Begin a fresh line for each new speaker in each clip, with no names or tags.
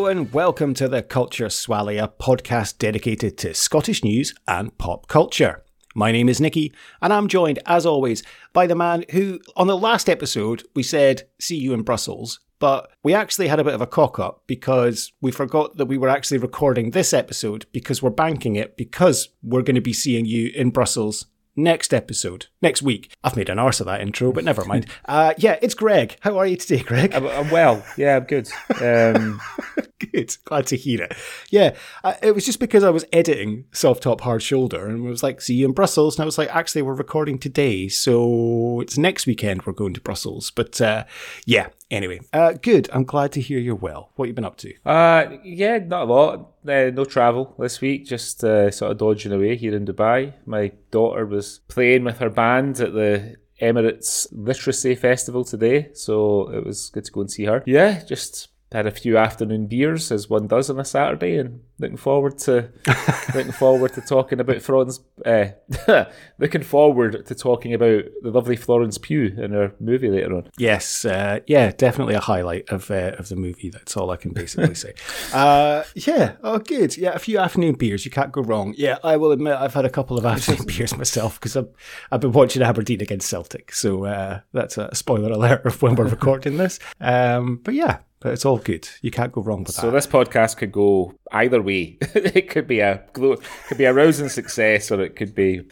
Hello and welcome to the Culture Swally, a podcast dedicated to Scottish news and pop culture. My name is Nikki, and I'm joined, as always, by the man who, on the last episode, we said, see you in Brussels, but we actually had a bit of a cock up because we forgot that we were actually recording this episode because we're banking it because we're going to be seeing you in Brussels next episode, next week. I've made an arse of that intro, but never mind. Uh, yeah, it's Greg. How are you today, Greg?
I'm, I'm well. Yeah, I'm good. Um,
Good. Glad to hear it. Yeah, uh, it was just because I was editing Soft Top Hard Shoulder and it was like, see you in Brussels. And I was like, actually, we're recording today. So it's next weekend we're going to Brussels. But uh, yeah, anyway, uh, good. I'm glad to hear you're well. What you been up to?
uh, yeah, not a lot. Uh, no travel this week. Just uh, sort of dodging away here in Dubai. My daughter was playing with her band at the Emirates Literacy Festival today, so it was good to go and see her. Yeah, just had a few afternoon beers as one does on a Saturday, and looking forward to looking forward to talking about Florence. Uh, looking forward to talking about the lovely Florence Pugh in her movie later on.
Yes, uh, yeah, definitely a highlight of uh, of the movie. That's all I can basically say. Uh, yeah, oh, good. Yeah, a few afternoon beers. You can't go wrong. Yeah, I will admit I've had a couple of afternoon beers myself because I've I've been watching Aberdeen against Celtic. So uh, that's a spoiler alert of when we're recording this. Um, but yeah, but it's all good. You can't go wrong with
So
that.
So this podcast could go either way. it could be a could be a rousing success, or it could be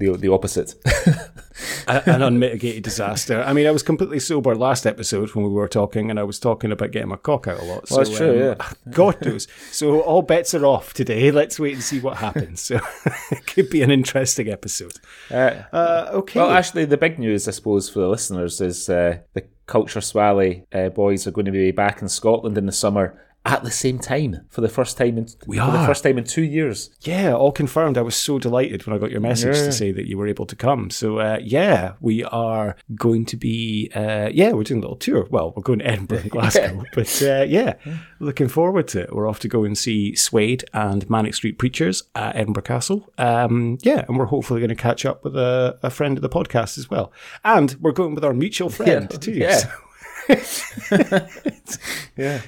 the the opposite.
An unmitigated disaster. I mean, I was completely sober last episode when we were talking, and I was talking about getting my cock out a lot. So,
that's true, yeah.
God knows. So all bets are off today. Let's wait and see what happens. So it could be an interesting episode.
Uh,
Uh, okay.
well, actually, the big news, I suppose, for the listeners is uh, the Culture Swally uh, boys are going to be back in Scotland in the summer at the same time for the first time in
We
for the first time in two years.
Yeah, all confirmed. I was so delighted when I got your message
Yeah.
to say that you were able to come. So, uh, yeah, we are going to be, uh, yeah, we're doing a little tour. Well, we're going to Edinburgh and Glasgow, but uh, yeah, looking forward to it. We're off to go and see Suede and Manic Street Preachers at Edinburgh Castle. Um, yeah, and we're hopefully going to catch up with a, a friend of the podcast as well. And we're going with our mutual friend too.
yeah.
So
Yeah,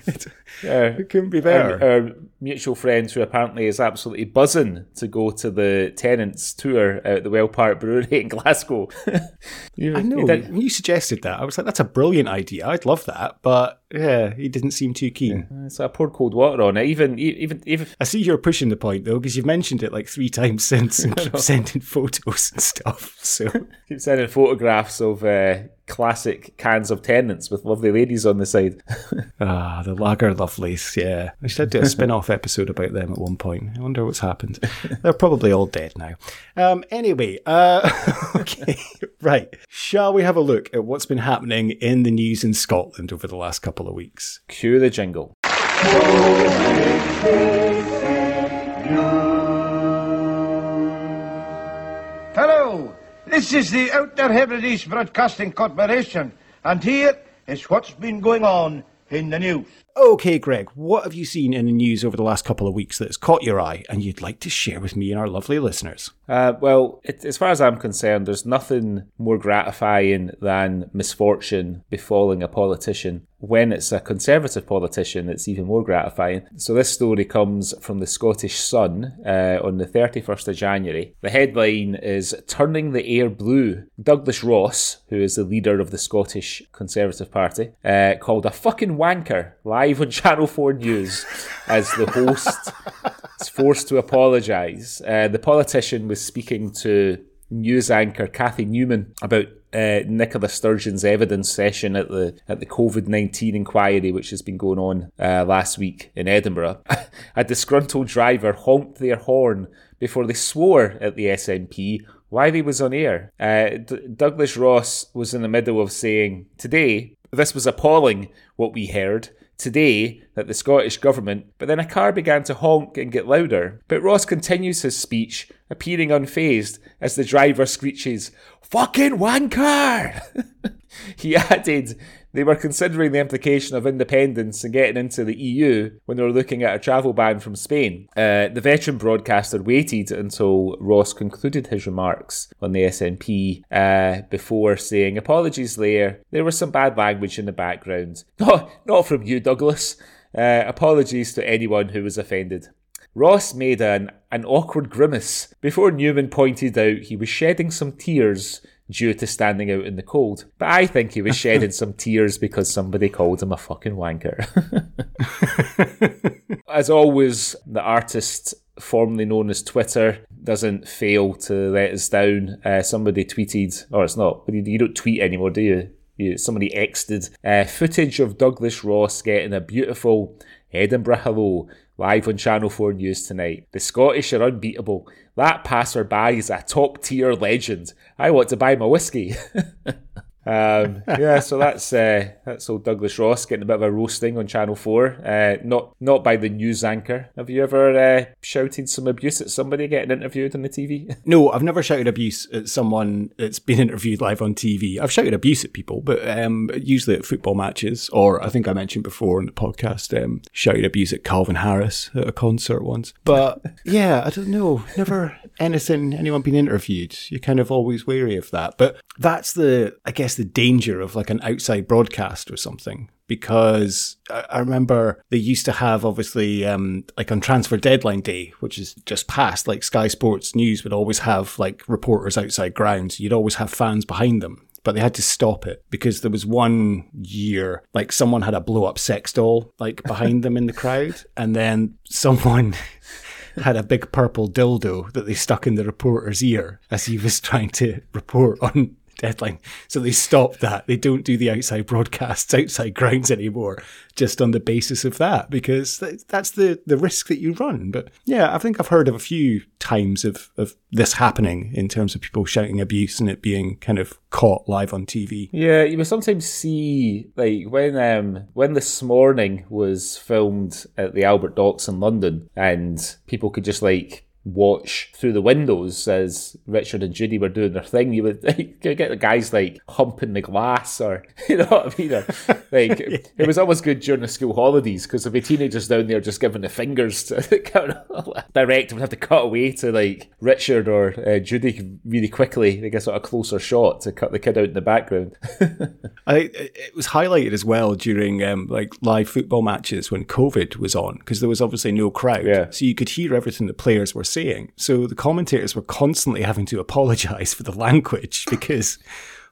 it couldn't be better.
Our, our mutual friend who apparently is absolutely buzzing to go to the Tennent's tour at the Well Park Brewery in Glasgow. You-
I know.
did-
When you suggested that, I was like, that's a brilliant idea. I'd love that. But yeah, he didn't seem too keen.
So I poured cold water on it. Even, even, even.
I see you're pushing the point though, because you've mentioned it like three times since and keep sending photos and stuff. So
Keep sending photographs of uh, classic cans of Tennent's with lovely ladies on the side.
ah, the Lager Lovelies, yeah. I should do a spin-off episode about them at one point. I wonder what's happened. They're probably all dead now. Um anyway, uh okay. Right. Shall we have a look at what's been happening in the news in Scotland over the last couple of weeks?
Cue the jingle.
Hello, this is the Outer Hebrides Broadcasting Corporation, and here is what's been going on in the news.
Okay, Greg, what have you seen in the news over the last couple of weeks that has caught your eye and you'd like to share with me and our lovely listeners?
Uh, well, it, as far as I'm concerned, there's nothing more gratifying than misfortune befalling a politician. When it's a Conservative politician, it's even more gratifying. So, this story comes from the Scottish Sun uh, on the 31st of January. The headline is Turning the Air Blue. Douglas Ross, who is the leader of the Scottish Conservative Party, uh, called a fucking wanker live on Channel 4 News as the host is forced to apologise. Uh, the politician was speaking to news anchor Cathy Newman about uh, Nicola Sturgeon's evidence session at the at the COVID nineteen inquiry, which has been going on uh, last week in Edinburgh. a disgruntled driver honked their horn before they swore at the SNP while he was on air. Uh, D- Douglas Ross was in the middle of saying, "Today, this was appalling what we heard." Today, that the Scottish Government, but then a car began to honk and get louder. But Ross continues his speech, appearing unfazed as the driver screeches, Fucking wanker! he added, they were considering the implication of independence and getting into the EU when they were looking at a travel ban from Spain. Uh, the veteran broadcaster waited until Ross concluded his remarks on the SNP uh, before saying, Apologies there, there was some bad language in the background. Oh, not from you, Douglas. Uh, apologies to anyone who was offended. Ross made an, an awkward grimace before Newman pointed out he was shedding some tears due to standing out in the cold. But I think he was shedding some tears because somebody called him a fucking wanker. as always, the artist formerly known as Twitter doesn't fail to let us down. Uh, somebody tweeted, or it's not, but you don't tweet anymore, do you? you somebody exited uh, footage of Douglas Ross getting a beautiful Edinburgh hello live on Channel 4 News tonight. The Scottish are unbeatable. That passerby is a top tier legend. I want to buy my whiskey. Um, yeah, so that's uh, that's old Douglas Ross getting a bit of a roasting on Channel Four. Uh, not not by the news anchor. Have you ever uh, shouted some abuse at somebody getting interviewed on the TV?
No, I've never shouted abuse at someone that's been interviewed live on TV. I've shouted abuse at people, but um, usually at football matches, or I think I mentioned before in the podcast, um, shouted abuse at Calvin Harris at a concert once. But yeah, I don't know. Never anything anyone been interviewed. You're kind of always wary of that. But that's the I guess the danger of like an outside broadcast or something because I remember they used to have obviously um, like on transfer deadline day, which is just past, like Sky Sports News would always have like reporters outside grounds. You'd always have fans behind them. But they had to stop it because there was one year, like someone had a blow up sex doll like behind them in the crowd, and then someone had a big purple dildo that they stuck in the reporter's ear as he was trying to report on deadline. So they stop that. They don't do the outside broadcasts outside grounds anymore, just on the basis of that, because that's the, the risk that you run. But yeah, I think I've heard of a few times of, of this happening in terms of people shouting abuse and it being kind of caught live on TV.
Yeah, you sometimes see like when um when this morning was filmed at the Albert Docks in London and people could just like watch through the windows as Richard and Judy were doing their thing, you would like, get the guys like humping the glass, or you know what I mean? Or, like it was always good during the school holidays because there'd be teenagers down there just giving the fingers to the kind of director would have to cut away to like Richard or uh, Judy really quickly, like a sort of closer shot to cut the kid out in the background.
I it was highlighted as well during um, like live football matches when COVID was on because there was obviously no crowd,
yeah.
so you could hear everything the players were saying. So the commentators were constantly having to apologize for the language because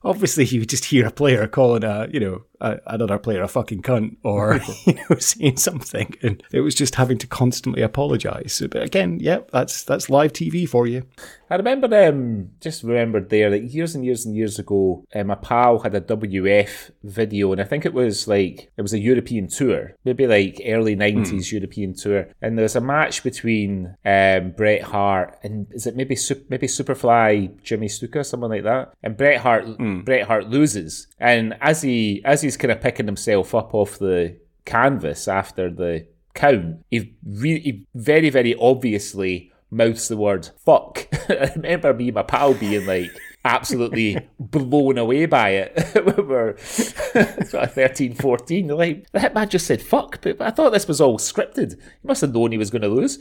obviously you would just hear a player calling a you know a, another player a fucking cunt or you know saying something. And it was just having to constantly apologize. But again yep yeah, that's that's live tv for you
i remember um just remembered there that years and years and years ago um, my pal had a wf video and i think it was like it was a european tour maybe like early 90s mm. european tour and there was a match between um bret hart and is it maybe maybe superfly jimmy snuka someone like that and bret hart mm. bret hart loses and as he as he's kind of picking himself up off the canvas after the count, he, re- he very, very obviously mouths the word fuck. I remember me and my pal being like, absolutely blown away by it. we were sort of 13, 14. Like, that man just said fuck, but I thought this was all scripted. He must have known he was going to lose.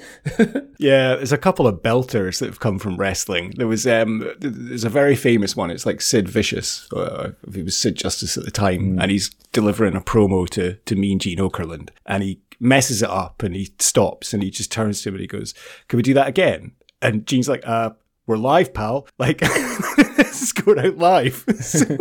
yeah, there's a couple of belters that have come from wrestling. There was um, there's a very famous one. It's like Sid Vicious. Uh, he was Sid Justice at the time, mm. and he's delivering a promo to, to Mean Gene Okerlund, and he messes it up and he stops and he just turns to him and he goes, Can we do that again? And Gene's like, uh, we're live, pal. Like, this is going out live. so,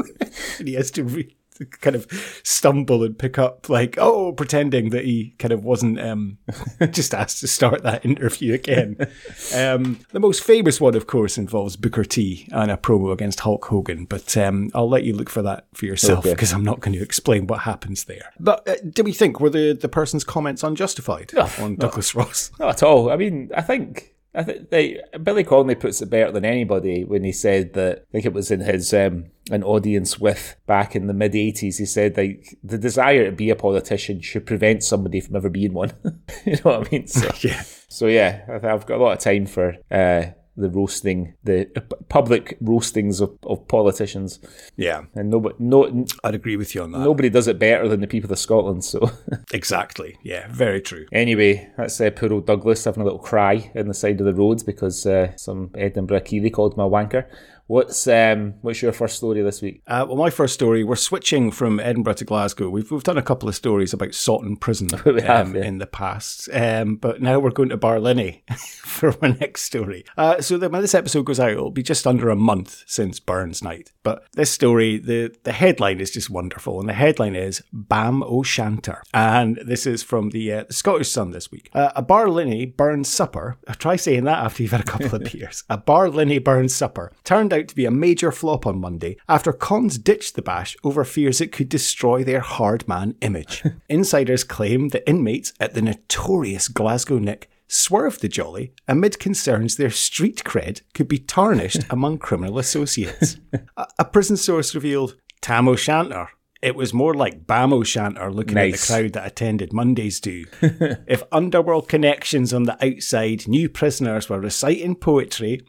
he has to re- kind of stumble and pick up, like, oh, pretending that he kind of wasn't um, just asked to start that interview again. Um, the most famous one, of course, involves Booker T and a promo against Hulk Hogan, but um, I'll let you look for that for yourself because okay. I'm not going to explain what happens there. But uh, do we think were the, the person's comments unjustified no, on Douglas Ross?
Not at all. I mean, I think I think they, Billy Connolly puts it better than anybody when he said that. I think it was in his um, an audience with back in the mid '80s. He said like the desire to be a politician should prevent somebody from ever being one. you know what I mean? So,
yeah.
So yeah, I've got a lot of time for uh, the roasting, the public roastings of, of politicians.
Yeah,
and nobody, no,
I'd agree with you on that.
Nobody does it better than the people of Scotland. So
exactly, yeah, very true.
Anyway, that's uh, poor old Douglas having a little cry in the side of the road because uh, some Edinburgh Kiwi called him a wanker. What's um what's your first story this week?
Uh, well, my first story. We're switching from Edinburgh to Glasgow. We've we've done a couple of stories about Saughton Prison
we have,
um,
yeah.
in the past, um, but now we're going to Barlinnie for my next story. Uh, so that when this episode goes out, it'll be just under a month since Burns Night. But this story, the the headline is just wonderful, and the headline is "Bam O'Shanter," and this is from the, uh, the Scottish Sun this week. Uh, a Barlinnie Burns supper. Try saying that after you've had a couple of beers. A Barlinnie Burns supper turned out to be a major flop on Monday after cons ditched the bash over fears it could destroy their hard man image. Insiders claim the inmates at the notorious Glasgow Nick swerved the jolly amid concerns their street cred could be tarnished among criminal associates. a, a prison source revealed Tam O'Shanter it was more like Bam O'Shanter looking
Nice.
at the crowd that attended Mondays do. if underworld connections on the outside, new prisoners were reciting poetry,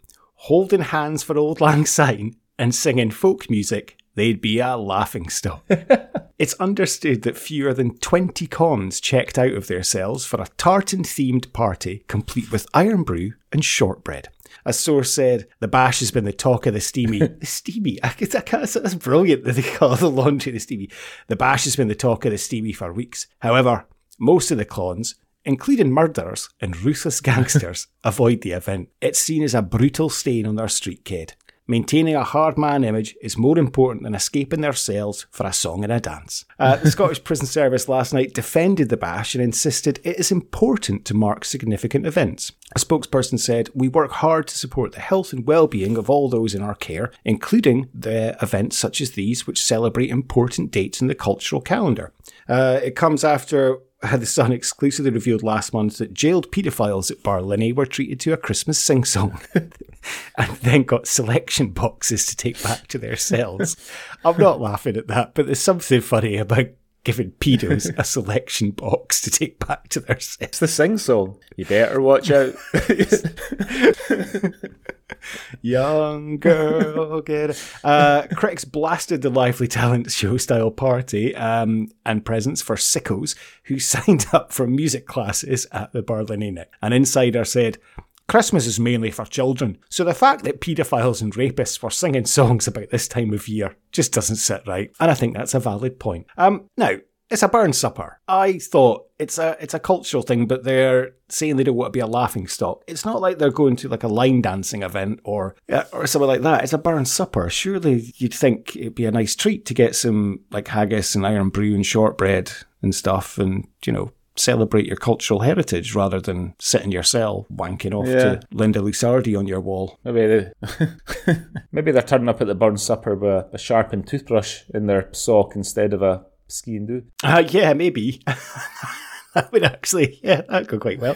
holding hands for Auld Lang Syne, and singing folk music, they'd be a laughing stock. it's understood that fewer than 20 cons checked out of their cells for a tartan themed party complete with Irn-Bru and shortbread. A source said the bash has been the talk of the steamy. the steamy, I I can't, that's brilliant that they call the laundry the steamy. The bash has been the talk of the steamy for weeks. However, most of the clowns, including murderers and ruthless gangsters, avoid the event. It's seen as a brutal stain on their street cred. Maintaining a hard man image is more important than escaping their cells for a song and a dance. Uh, the Scottish Prison Service last night defended the bash and insisted it is important to mark significant events. A spokesperson said, We work hard to support the health and well being of all those in our care, including the events such as these, which celebrate important dates in the cultural calendar. Uh, it comes after the Sun exclusively revealed last month that jailed paedophiles at Barlinnie were treated to a Christmas sing song and then got selection boxes to take back to their cells. I'm not laughing at that, but there's something funny about giving pedos a selection box to take back to their cells.
It's the sing song. You better watch out.
Young girl, get. Uh, critics blasted the lively talent show style party um, and presents for sickos who signed up for music classes at the Nick. An insider said, Christmas is mainly for children, so the fact that paedophiles and rapists were singing songs about this time of year just doesn't sit right. And I think that's a valid point. Um, now, it's a burn supper. I thought it's a it's a cultural thing, but they're saying they don't want to be a laughing stock. It's not like they're going to like a line dancing event or or something like that. It's a burn supper. Surely you'd think it'd be a nice treat to get some like haggis and Irn-Bru and shortbread and stuff, and you know celebrate your cultural heritage rather than sit in your cell wanking off
Yeah.
to Linda Lusardi on your wall.
Maybe they, maybe they're turning up at the burn supper with a, a sharpened toothbrush in their sock instead of a sgian-dubh.
Uh, yeah, maybe. that would actually, yeah, that'd go quite well.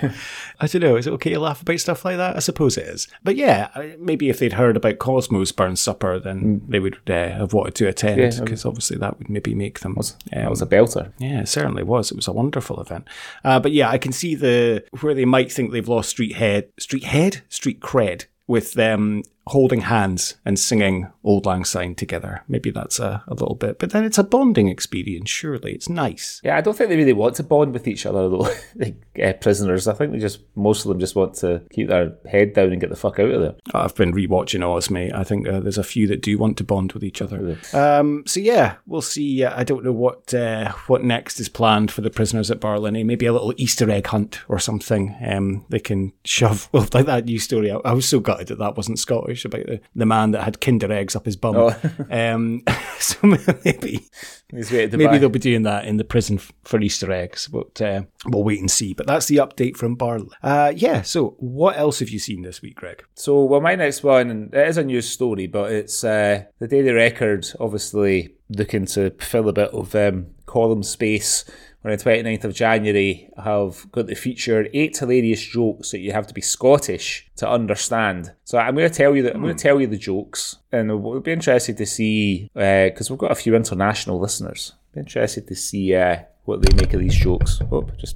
I don't know. Is it okay to laugh about stuff like that? I suppose it is. But yeah, maybe if they'd heard about Cosmos Burn Supper, then they would uh, have wanted to attend
Yeah,
because obviously that would maybe make them.
That was a belter.
Yeah, it certainly was. It was a wonderful event. Uh, but yeah, I can see the where they might think they've lost street head, street head, street cred with them holding hands and singing Auld Lang Syne together. Maybe that's a, a little bit, but then it's a bonding experience. Surely it's nice.
Yeah, I don't think they really want to bond with each other though. uh, prisoners, I think they just most of them just want to keep their head down and get the fuck out of there.
I've been rewatching Oz, mate. I think uh, there's a few that do want to bond with each other. Um, so yeah, we'll see. Uh, I don't know what uh, what next is planned for the prisoners at Barlinnie. Maybe a little Easter egg hunt or something. Um, they can shove well, like that news story. I, I was so gutted that that wasn't Scottish about the, the man that had Kinder eggs up his bum.
Oh.
um, so maybe
He's waiting to
maybe they'll be doing that in the prison for Easter eggs. But uh, we'll wait and see. But that's the update from Barl. Uh, yeah. So what else have you seen this week, Greg?
So, well, my next one, and it is a news story, but it's uh, the Daily Record, obviously looking to fill a bit of um, column space. On the 29th of January, I have got the feature eight hilarious jokes that you have to be Scottish to understand. So I'm going to tell you that I'm going to tell you the jokes, and we'll be interested to see because we've got a few international listeners. Be interested to see uh, what they make of these jokes. Oh, just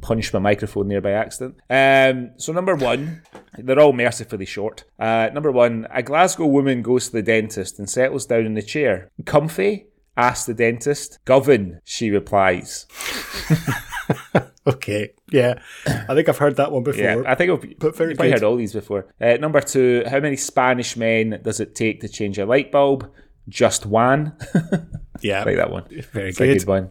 punched my microphone there by accident. Um, so number one, they're all mercifully short. Uh, number one, a Glasgow woman goes to the dentist and settles down in the chair. Comfy? asks the dentist. Govan, she replies.
okay, yeah, I think I've heard that one before.
Yeah, I think I've
But very
you've probably heard all these before. Uh, number two, how many Spanish men does it take to change a light bulb? Just one.
yeah,
like that one.
Very good.
good one.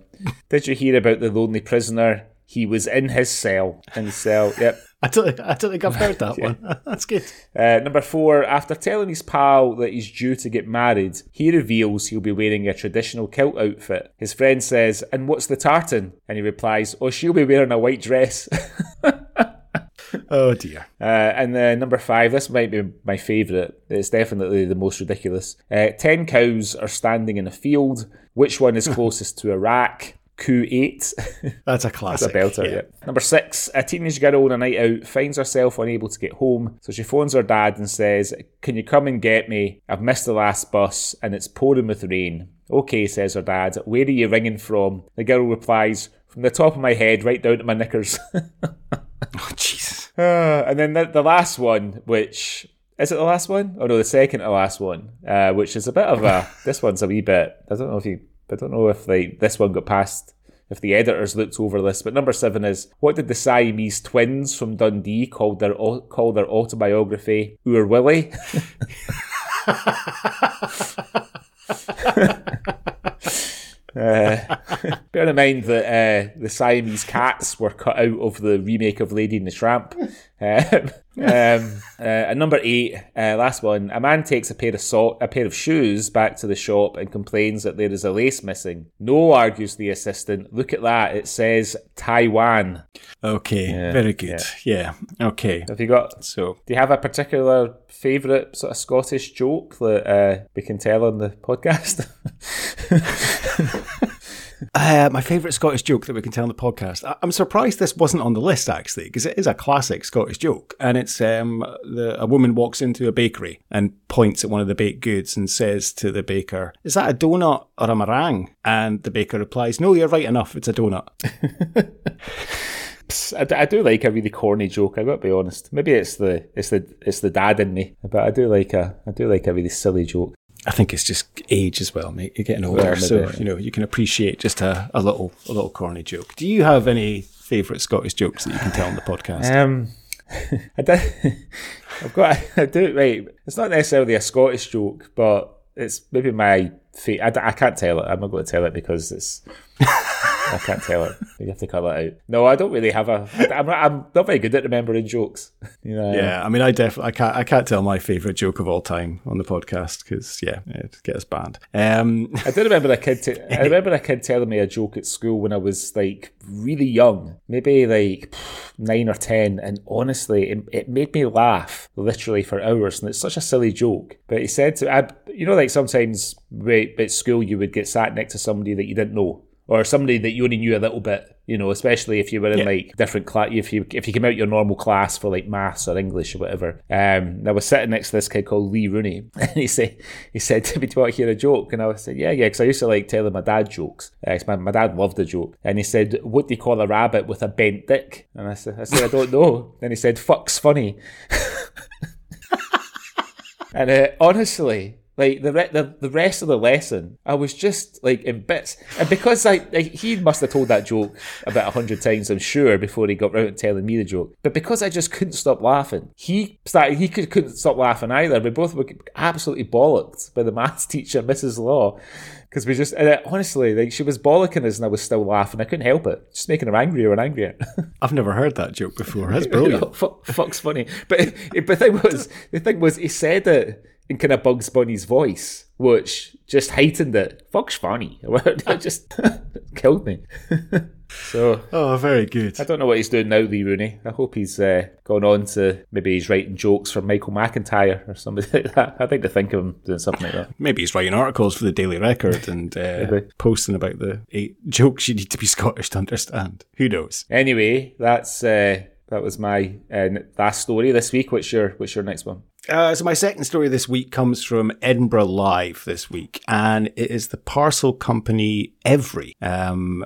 Did you hear about the lonely prisoner? He was in his cell. In his cell. Yep.
I don't, I don't think I've heard that one. That's good.
Uh, number four, after telling his pal that he's due to get married, he reveals he'll be wearing a traditional kilt outfit. His friend says, And what's the tartan? And he replies, Oh, she'll be wearing a white dress.
Oh dear.
Uh, and then number five, this might be my favourite. It's definitely the most ridiculous. Uh, Ten cows are standing in a field. Which one is closest to Iraq? Q8.
That's a classic.
That's a belter, yeah. Number six, a teenage girl on a night out finds herself unable to get home, so she phones her dad and says, Can you come and get me? I've missed the last bus and it's pouring with rain. Okay, says her dad. Where are you ringing from? The girl replies, From the top of my head right down to my knickers.
Oh Jesus.
Uh, and then the, the last one, which is it the last one? Oh no, the second to last one, uh, which is a bit of a. this one's a wee bit. I don't know if you. I don't know if like this one got past. If the editors looked over this, but number seven is what did the Siamese twins from Dundee call their call their autobiography? Oor Wullie. Uh, bear in mind that uh, the Siamese cats were cut out of the remake of Lady and the Tramp. Um, um, uh, and number eight, uh, last one. A man takes a pair of so- a pair of shoes back to the shop and complains that there is a lace missing. No, argues the assistant. Look at that. It says Taiwan.
Okay, very good. Yeah. Okay.
Have you got?
So
Do you have a particular favourite sort of Scottish joke that uh, we can tell on the podcast?
Uh, my favourite Scottish joke that we can tell on the podcast. I- I'm surprised this wasn't on the list actually, because it is a classic Scottish joke, and it's um, the, a woman walks into a bakery and points at one of the baked goods and says to the baker, "Is that a donut or a meringue?" And the baker replies, "No, you're right enough. It's a donut."
I, do like a really corny joke. I got to be honest. Maybe it's the it's the it's the dad in me, but I do like a I do like a really silly joke.
I think it's just age as well, mate. You're getting older,
Well,
so you know you can appreciate just a, a little a little corny joke. Do you have any favourite Scottish jokes that you can tell on the podcast?
Um, I did. I've got. I do. Right. It's not necessarily a Scottish joke, but it's maybe my. I, I can't tell it. I'm not going to tell it because it's. I can't tell it. You have to cut that out. No, I don't really have a. I, I'm, not, I'm not very good at remembering jokes. You know.
Yeah, I mean, I definitely I can't I can't tell my favorite joke of all time on the podcast because yeah, it gets banned. Um,
I do remember a kid. T- I remember a kid telling me a joke at school when I was like really young, maybe like nine or ten, and honestly, it, it made me laugh literally for hours. And it's such a silly joke. But he said to, I, you know, like sometimes at school you would get sat next to somebody that you didn't know. Or somebody that you only knew a little bit, you know, especially if you were in
Yeah.
like different class, if you if you came out your normal class for like maths or English or whatever. Um, and I was sitting next to this kid called Lee Rooney, and he said he said to me, "Do you want to hear a joke?" And I said, "Yeah, yeah," because I used to like telling my dad jokes. Uh, my, my dad loved a joke, and he said, "What do you call a rabbit with a bent dick?" And I said, "I said I don't know." Then he said, "Fuck's funny." And uh, honestly, like the, re- the the rest of the lesson, I was just like in bits, and because like, he must have told that joke about a hundred times, I'm sure, before he got round to telling me the joke. But because I just couldn't stop laughing, he started. He could, couldn't stop laughing either. We both were absolutely bollocked by the maths teacher, Mrs. Law, because we just uh, honestly, like she was bollocking us, and I was still laughing. I couldn't help it, just making her angrier and angrier.
I've never heard that joke before. That's brilliant.
Fuck, fuck's funny. But but the thing was, the thing was, he said it in kind of Bugs Bunny's voice, which just heightened it. Fuck's funny. It just killed me. so
Oh, very good.
I don't know what he's doing now, Lee Rooney. I hope he's uh, gone on to maybe he's writing jokes for Michael McIntyre or somebody like that. I'd like to think of him doing something like that.
Maybe he's writing articles for the Daily Record and uh, posting about the eight jokes you need to be Scottish to understand. Who knows?
Anyway, that's uh, that was my uh, last story this week. What's your what's your next one?
Uh, so my second story this week comes from Edinburgh Live this week, and it is the parcel company Evri. Um,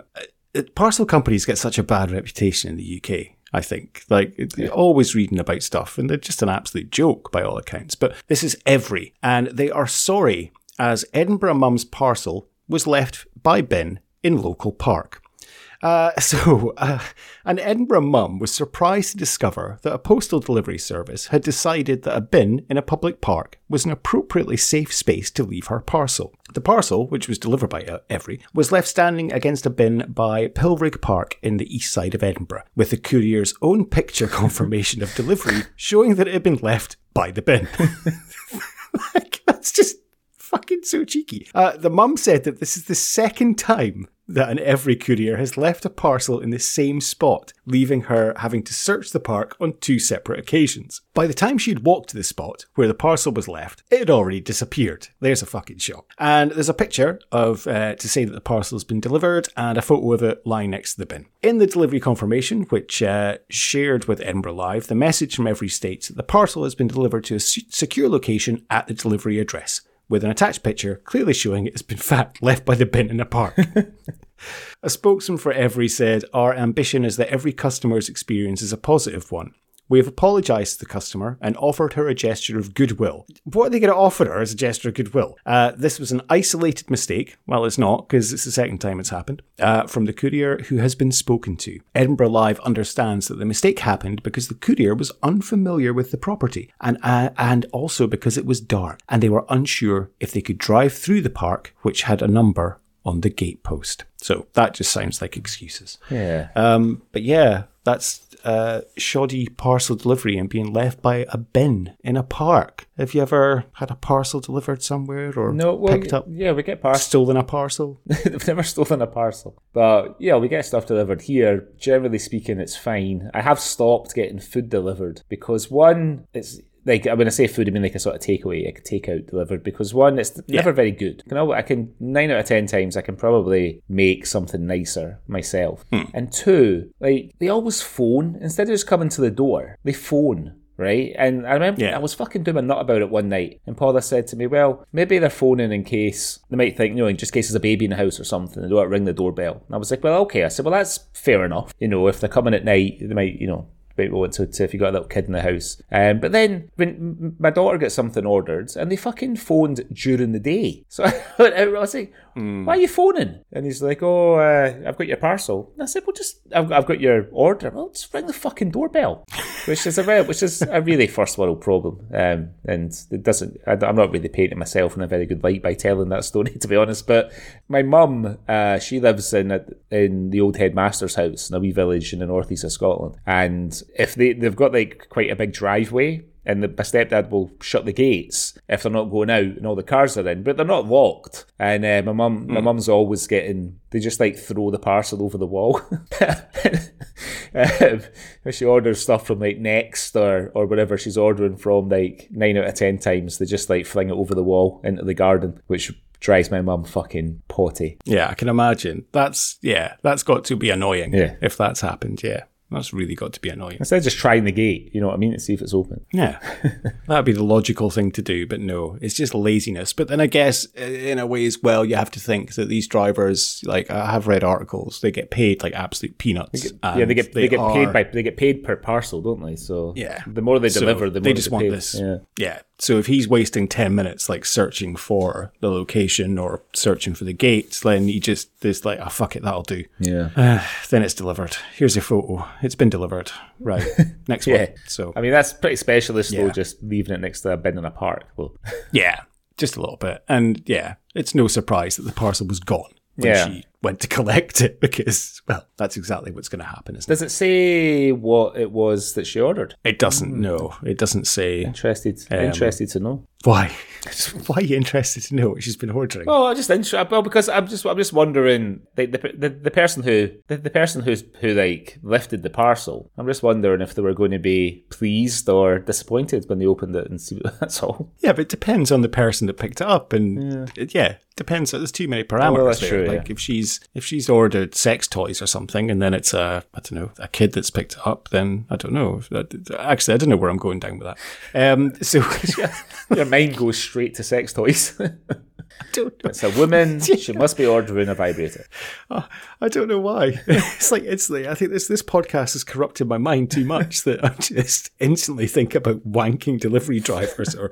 parcel companies get such a bad reputation in the UK. I think like it- always reading about stuff, and they're just an absolute joke by all accounts. But this is Evri, and they are sorry as Edinburgh Mum's parcel was left by bin in local park. Uh, so, uh, an Edinburgh mum was surprised to discover that a postal delivery service had decided that a bin in a public park was an appropriately safe space to leave her parcel. The parcel, which was delivered by uh, Evri, was left standing against a bin by Pilrig Park in the east side of Edinburgh, with the courier's own picture confirmation of delivery showing that it had been left by the bin. like, that's just fucking so cheeky. Uh, the mum said that this is the second time that an Evri courier has left a parcel in the same spot, leaving her having to search the park on two separate occasions. By the time she'd walked to the spot where the parcel was left, it had already disappeared. There's a fucking shock. And there's a picture of uh, to say that the parcel has been delivered and a photo of it lying next to the bin. In the delivery confirmation, which uh, shared with Edinburgh Live, the message from Evri states that the parcel has been delivered to a secure location at the delivery address with an attached picture clearly showing it has been, in fact, left by the bin in a park. a spokesman for Evri said, Our ambition is that every customer's experience is a positive one. We have apologised to the customer and offered her a gesture of goodwill. What are they going to offer her as a gesture of goodwill? Uh, this was an isolated mistake. Well, it's not, because it's the second time it's happened. Uh, from the courier who has been spoken to. Edinburgh Live understands that the mistake happened because the courier was unfamiliar with the property and, uh, and also because it was dark and they were unsure if they could drive through the park, which had a number on the gatepost. So that just sounds like excuses.
Yeah.
Um, but yeah, that's uh, shoddy parcel delivery and being left by a bin in a park. Have you ever had a parcel delivered somewhere or
no, well,
picked up,
Yeah, we get parcels.
stolen a parcel?
They've never stolen a parcel. But yeah, we get stuff delivered here. Generally speaking, it's fine. I have stopped getting food delivered because one, it's like I when I say food, I mean like a sort of takeaway, like a takeout delivered. Because one, it's never very good. You know, I can nine out of ten times I can probably make something nicer myself. Hmm. And two, like they always phone instead of just coming to the door. They phone. Right, and I remember
Yeah.
I was fucking doing a nut about it one night, and Paula said to me, "Well, maybe they're phoning in case they might think, you know, in just case there's a baby in the house or something, they don't ring the doorbell." And I was like, "Well, okay." I said, "Well, that's fair enough. You know, if they're coming at night, they might, you know." Might want to, to if you got a little kid in the house. Um, but then when my daughter got something ordered and they fucking phoned during the day. So I was like, why are you phoning? And he's like, oh, uh, I've got your parcel. And I said, well, just, I've, I've got your order. Well, just ring the fucking doorbell. which is a which is a really first world problem. Um, and it doesn't, I, am not really painting myself in a very good light by telling that story, to be honest. But my mum, uh, she lives in a, in the old headmaster's house in a wee village in the northeast of Scotland. And if they, they've got like quite a big driveway, and the, my stepdad will shut the gates if they're not going out and all the cars are in, but they're not locked. And uh, my mum, my mum's always getting they just like throw the parcel over the wall. um, if she orders stuff from like Next or or whatever she's ordering from, like nine out of ten times they just like fling it over the wall into the garden, which drives my mum fucking potty.
Yeah, I can imagine. That's yeah, that's got to be annoying.
Yeah.
if that's happened. Yeah, that's really got to be annoying.
Instead of just trying the gate, you know what I mean, to see if it's open.
Yeah, that'd be the logical thing to do, but no, it's just laziness. But then I guess uh, in a way as well, you have to think that these drivers, like I have read articles, they get paid like absolute peanuts.
yeah, they get they, get paid by they get paid per parcel, don't they? So
Yeah.
the more they
So
deliver, the more
they just
get
want
paid.
this.
Yeah.
Yeah. So if he's wasting 10 minutes like searching for the location or searching for the gates, then he just is like, oh, fuck it, that'll do.
Yeah.
Uh, then it's delivered. Here's your photo. It's been delivered. Right. Next
Yeah.
one. So,
I mean, that's pretty specialist, though, just leaving it next to a bin in a park. Well,
yeah, just a little bit. And yeah, it's no surprise that the parcel was gone when
Yeah.
she went to collect it because, well, that's exactly what's going to happen, isn't it?
does it say what it was that she ordered?
It doesn't know. It doesn't say
Interested,
Um,
interested to know.
Why. why are you interested to know what she's been ordering?
Well, I'm just inter- well because I'm just I'm just wondering the the, the, the person who the, the person who's who like lifted the parcel. I'm just wondering if they were going to be pleased or disappointed when they opened it and see. That's all.
Yeah, but it depends on the person that picked it up, and yeah, yeah depends. There's too many parameters
that's
there.
true,
like
yeah.
if she's if she's ordered sex toys or something, and then it's a I don't know a kid that's picked it up, then I don't know. Actually, I don't know where I'm going down with that. Um, so
Your mind goes straight to sex toys.
don't know.
It's a woman. She must be ordering a vibrator.
Uh, I don't know why. it's like instantly. I think this this podcast has corrupted my mind too much that I just instantly think about wanking delivery drivers or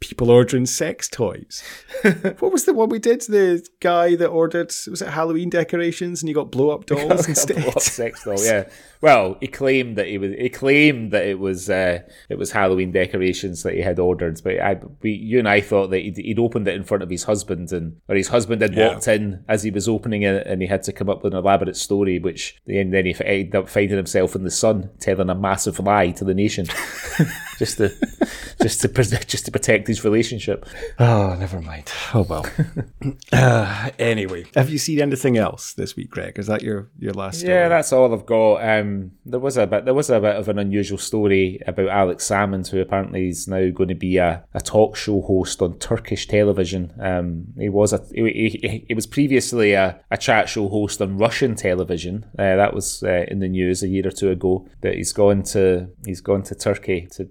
people ordering sex toys. what was the one we did? The guy that ordered was it Halloween decorations and he got blow up dolls instead.
Blow up sex doll, yeah. Well, he claimed that he was. He claimed that it was. Uh, it was Halloween decorations that he had ordered. But I, we, you and I thought that he'd, he'd opened it in front of his husband, and or his husband had
Yeah.
walked in as he was opening it, and he had to come up with an elaborate story. Which and then he ended up finding himself in the sun, telling a massive lie to the nation, just to, just to, just to protect his relationship.
Oh, never mind. Oh well. uh, anyway, have you seen anything else this week, Greg? Is that your your last? Story?
Yeah, that's all I've got. Um, there was a bit, there was a bit of an unusual story about Alex Salmond, who apparently is now going to be a, a talk show host on Turkish television. Um, he was a, he, he, he was previously a, a chat show host on Russian television. Uh, that was uh, in the news a year or two ago. That he's gone to he's gone to Turkey to.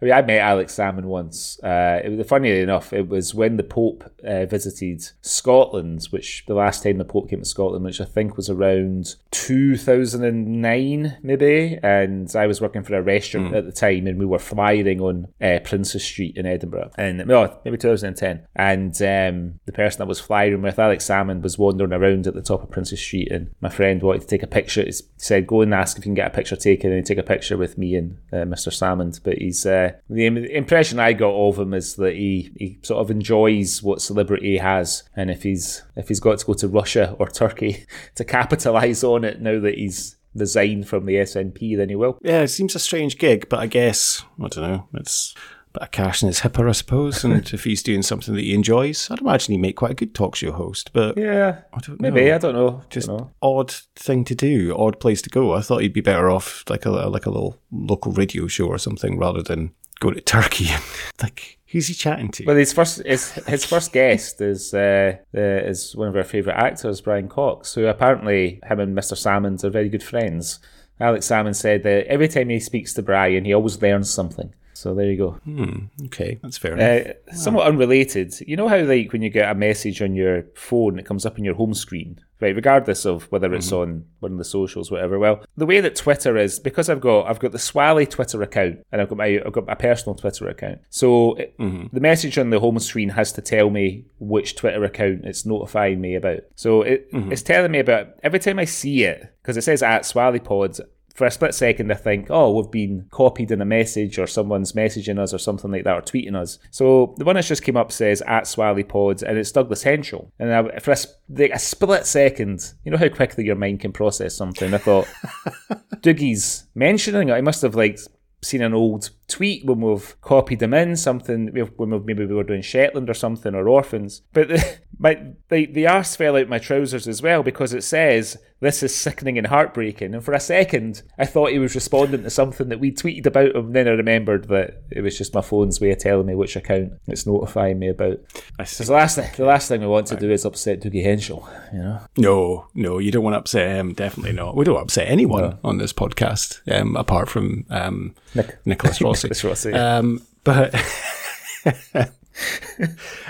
I mean, I met Alex Salmond once. Uh, it was funny enough. It was when the Pope uh, visited Scotland, which the last time the Pope came to Scotland, which I think was around 2009, maybe. And I was working for a restaurant at the time, and we were flying on uh, Princes Street in Edinburgh, and well, maybe 2010. And um, the person I was flying with, Alex Salmond, was wandering around at the top of Princes Street, and my friend wanted to take a picture. He said, "Go and ask if you can get a picture taken," and he take a picture with me and uh, Mr. Salmond, But he's uh, the impression I got of him is that he he sort of enjoys what celebrity he has, and if he's if he's got to go to Russia or Turkey to capitalise on it now that he's resigned from the SNP, then he will.
Yeah, it seems a strange gig, but I guess I don't know. It's bit of cash in his hipper, I suppose. And if he's doing something that he enjoys, I'd imagine he'd make quite a good talk show host. But
Yeah,
I don't
maybe
know.
I don't know.
just
Don't know.
odd thing to do, odd place to go. I thought he'd be better off like a like a little local radio show or something rather than go to Turkey. like, who's he chatting to?
Well, his first his, his first guest is uh, uh, is one of our favourite actors, Brian Cox, who apparently him and Mr. Salmond are very good friends. Alex Salmond said that every time he speaks to Brian, he always learns something. So there you go.
Hmm, okay, that's fair enough.
Uh, somewhat unrelated. You know how like when you get a message on your phone, it comes up on your home screen, right? Regardless of whether it's on one of the socials, whatever. Well, the way that Twitter is, because I've got I've got the Swally Twitter account and I've got my I've got my personal Twitter account. So it, the message on the home screen has to tell me which Twitter account it's notifying me about. So it, it's telling me about every time I see it because it says at Swally Pods for a split second, I think, oh, we've been copied in a message or someone's messaging us or something like that or tweeting us. So the one that's just came up says at Swally Pods and it's Douglas Henshall. And I, for a, a split second, you know how quickly your mind can process something. I thought, Dougie's mentioning it. I must have like seen an old tweet when we've copied them in something when we've, maybe we were doing Shetland or something or orphans. But the, my the the arse fell out my trousers as well because it says this is sickening and heartbreaking. And for a second, I thought he was responding to something that we tweeted about him. Then I remembered that it was just my phone's way of telling me which account it's notifying me about. Because the last thing, the last thing we want to do is upset Dougie Henshall. You know.
No, no, you don't want to upset him. Definitely not. We don't upset anyone on this podcast, um, apart from um,
Nick.
Nicholas Rossi.
Nicholas Rossi.
Um, but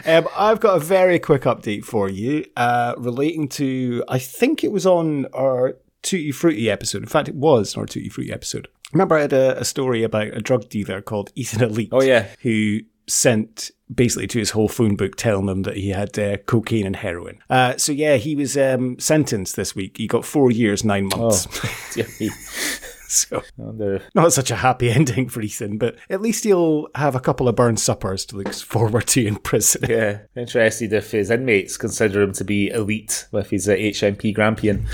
um, I've got a very quick update for you uh, relating to, I think it was on our Tutti Frutti episode. In fact, it was on our Tutti Frutti episode. Remember, I had a, a story about a drug dealer called Ethan Elite.
Oh, yeah.
Who sent basically to his whole phone book telling them that he had uh, cocaine and heroin. Uh, so, yeah, he was um, sentenced this week. He got four years, nine months.
Me.
so,
Oh,
not such a happy ending for Ethan, but at least he'll have a couple of burned suppers to look forward to in prison.
Yeah, interested if his inmates consider him to be elite with his uh, HMP Grampian.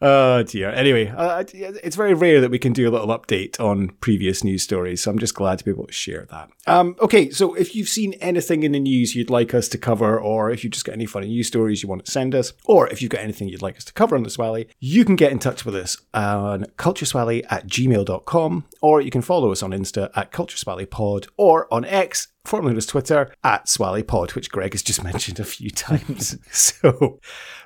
Oh dear. Anyway, uh, it's very rare that we can do a little update on previous news stories, so I'm just glad to be able to share that. Um, okay, so if you've seen anything in the news you'd like us to cover, or if you've just got any funny news stories you want to send us, or if you've got anything you'd like us to cover on the Swally, you can get in touch with us on cultureswally at gmail.com, or you can follow us on Insta at cultureswallypod, or on X formerly known as Twitter, at SwallyPod, which Greg has just mentioned a few times. so,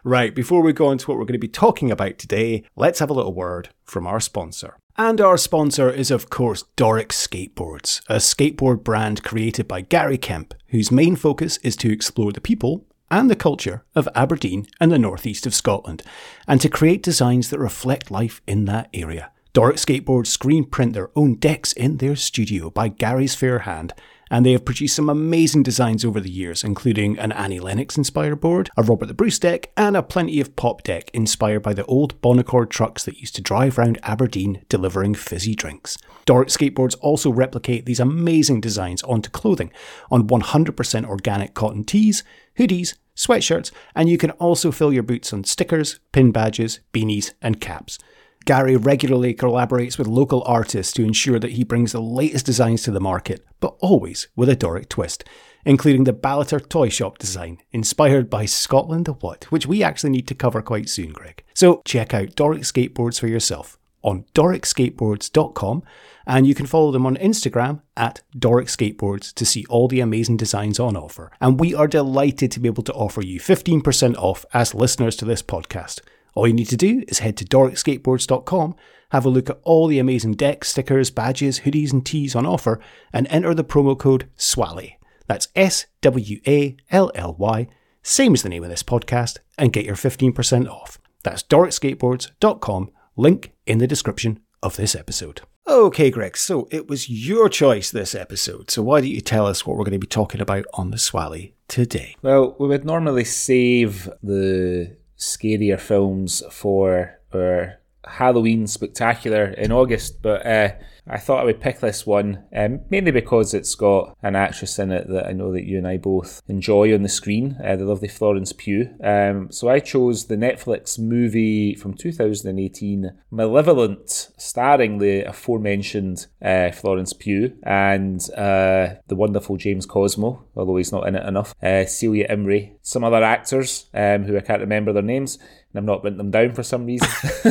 right, before we go on to what we're going to be talking about today, let's have a little word from our sponsor. And our sponsor is, of course, Doric Skateboards, a skateboard brand created by Gary Kemp, whose main focus is to explore the people and the culture of Aberdeen and the northeast of Scotland, and to create designs that reflect life in that area. Doric Skateboards screen print their own decks in their studio by Gary's fair hand and they have produced some amazing designs over the years, including an Annie Lennox inspired board, a Robert the Bruce deck, and a plenty of pop deck inspired by the old Bon Accord trucks that used to drive around Aberdeen delivering fizzy drinks. Doric skateboards also replicate these amazing designs onto clothing on 100% organic cotton tees, hoodies, sweatshirts, and you can also fill your boots on stickers, pin badges, beanies, and caps. Gary regularly collaborates with local artists to ensure that he brings the latest designs to the market, but always with a Doric twist, including the Ballater Toy Shop design, inspired by Scotland the What, which we actually need to cover quite soon, Greg. So check out Doric Skateboards for yourself on doricskateboards.com and you can follow them on Instagram at Doric Skateboards to see all the amazing designs on offer. And we are delighted to be able to offer you 15% off as listeners to this podcast. All you need to do is head to doricskateboards.com, have a look at all the amazing decks, stickers, badges, hoodies, and tees on offer, and enter the promo code SWALLY. That's S W A L L Y, same as the name of this podcast, and get your 15% off. That's doricskateboards.com, link in the description of this episode. Okay, Greg, so it was your choice this episode, so why don't you tell us what we're going to be talking about on the Swally today?
Well, we would normally save the scarier films for our Halloween spectacular in August, but uh, I thought I would pick this one um, mainly because it's got an actress in it that I know that you and I both enjoy on the screen, uh, the lovely Florence Pugh. Um, so I chose the Netflix movie from 2018, Malevolent, starring the aforementioned uh, Florence Pugh and uh, the wonderful James Cosmo, although he's not in it enough, uh, Celia Imrie, some other actors um, who I can't remember their names. I've not written them down for some reason.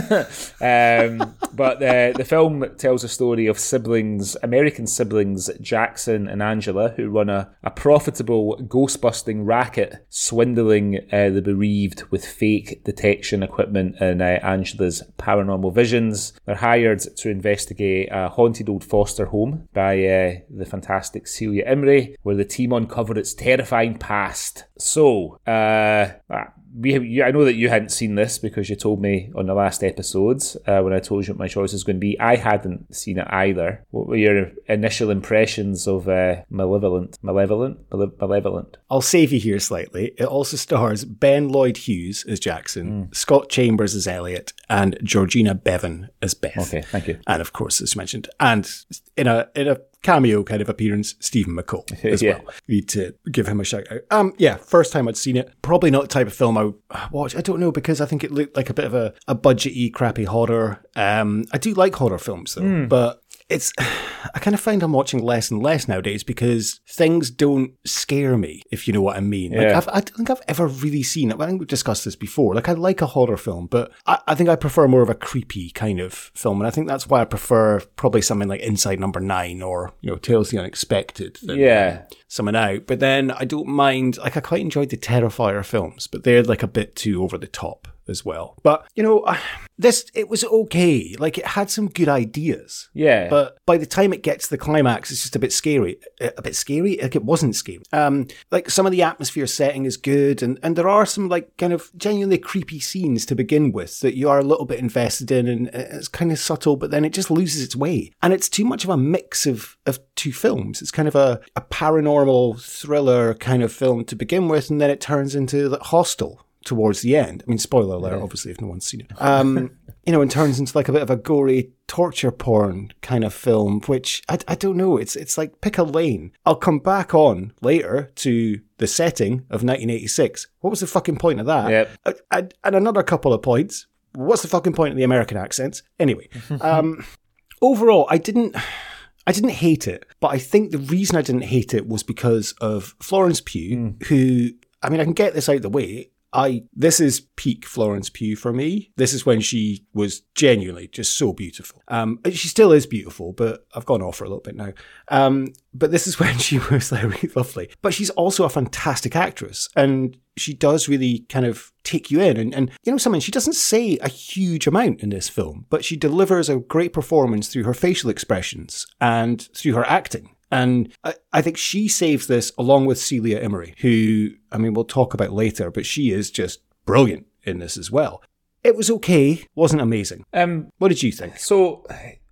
um, but the, the film tells a story of siblings, American siblings, Jackson and Angela, who run a, a profitable ghost busting racket, swindling uh, the bereaved with fake detection equipment and uh, Angela's paranormal visions. They're hired to investigate a haunted old foster home by uh, the fantastic Celia Imrie, where the team uncover its terrifying past. So, uh, we, have. I know that you hadn't seen this because you told me on the last episodes uh, when I told you what my choice was going to be. I hadn't seen it either. What were your initial impressions of uh, Malevolent? Malevolent? Malevolent?
I'll save you here slightly. It also stars Ben Lloyd Hughes as Jackson, mm. Scott Chambers as Elliot, and Georgina Bevan as Beth.
Okay, thank you.
And of course, as you mentioned, and in a in a cameo kind of appearance, Stephen McCole as yeah. well. Need to give him a shout out. Um, yeah, first time I'd seen it. Probably not the type of film I would watch. I don't know because I think it looked like a bit of a, a budgety, crappy horror. Um, I do like horror films though, mm. but it's I kind of find I'm watching less and less nowadays because things don't scare me, if you know what I mean. Yeah. Like I've, I don't think I've ever really seen it. I think we've discussed this before. Like I like a horror film, but I, I, think I prefer more of a creepy kind of film, and I think that's why I prefer probably something like Inside Number Nine or you know Tales of the Unexpected.
yeah,
something out. But then I don't mind. Like I quite enjoyed the Terrifier films, but they're like a bit too over the top as well. But you know, uh, this it was okay. Like it had some good ideas.
Yeah.
But by the time it gets to the climax, it's just a bit scary. Uh, a bit scary. Like it wasn't scary. Um, like some of the atmosphere setting is good, and and there are some like kind of genuinely creepy scenes to begin with that you are a little bit invested in, and uh, it's kind of subtle, but then it just loses its way, and it's too much of a mix of of two films. It's kind of a a paranormal thriller kind of film to begin with, and then it turns into the Hostel towards the end. I mean, spoiler alert, yeah. obviously, if no one's seen it. Um, you know, and turns into like a bit of a gory torture porn kind of film, which I, I don't know. It's it's like pick a lane. I'll come back on later to the setting of 1986. What was the fucking point of that?
Yep.
And, and another couple of points. What's the fucking point of the American accents? Anyway, um, overall, I didn't. I didn't hate it, but I think the reason I didn't hate it was because of Florence Pugh, mm. who, I mean, I can get this out of the way. I this is peak Florence Pugh for me. This is when she was genuinely just so beautiful. Um, she still is beautiful, but I've gone off her a little bit now. Um, but this is when she was like really lovely. But she's also a fantastic actress, and she does really kind of take you in. And, and you know something, she doesn't say a huge amount in this film, but she delivers a great performance through her facial expressions and through her acting. And I, I, think she saves this along with Celia Imrie, who, I mean, we'll talk about later, but she is just brilliant in this as well. It was okay, wasn't amazing. Um, what did you think?
So,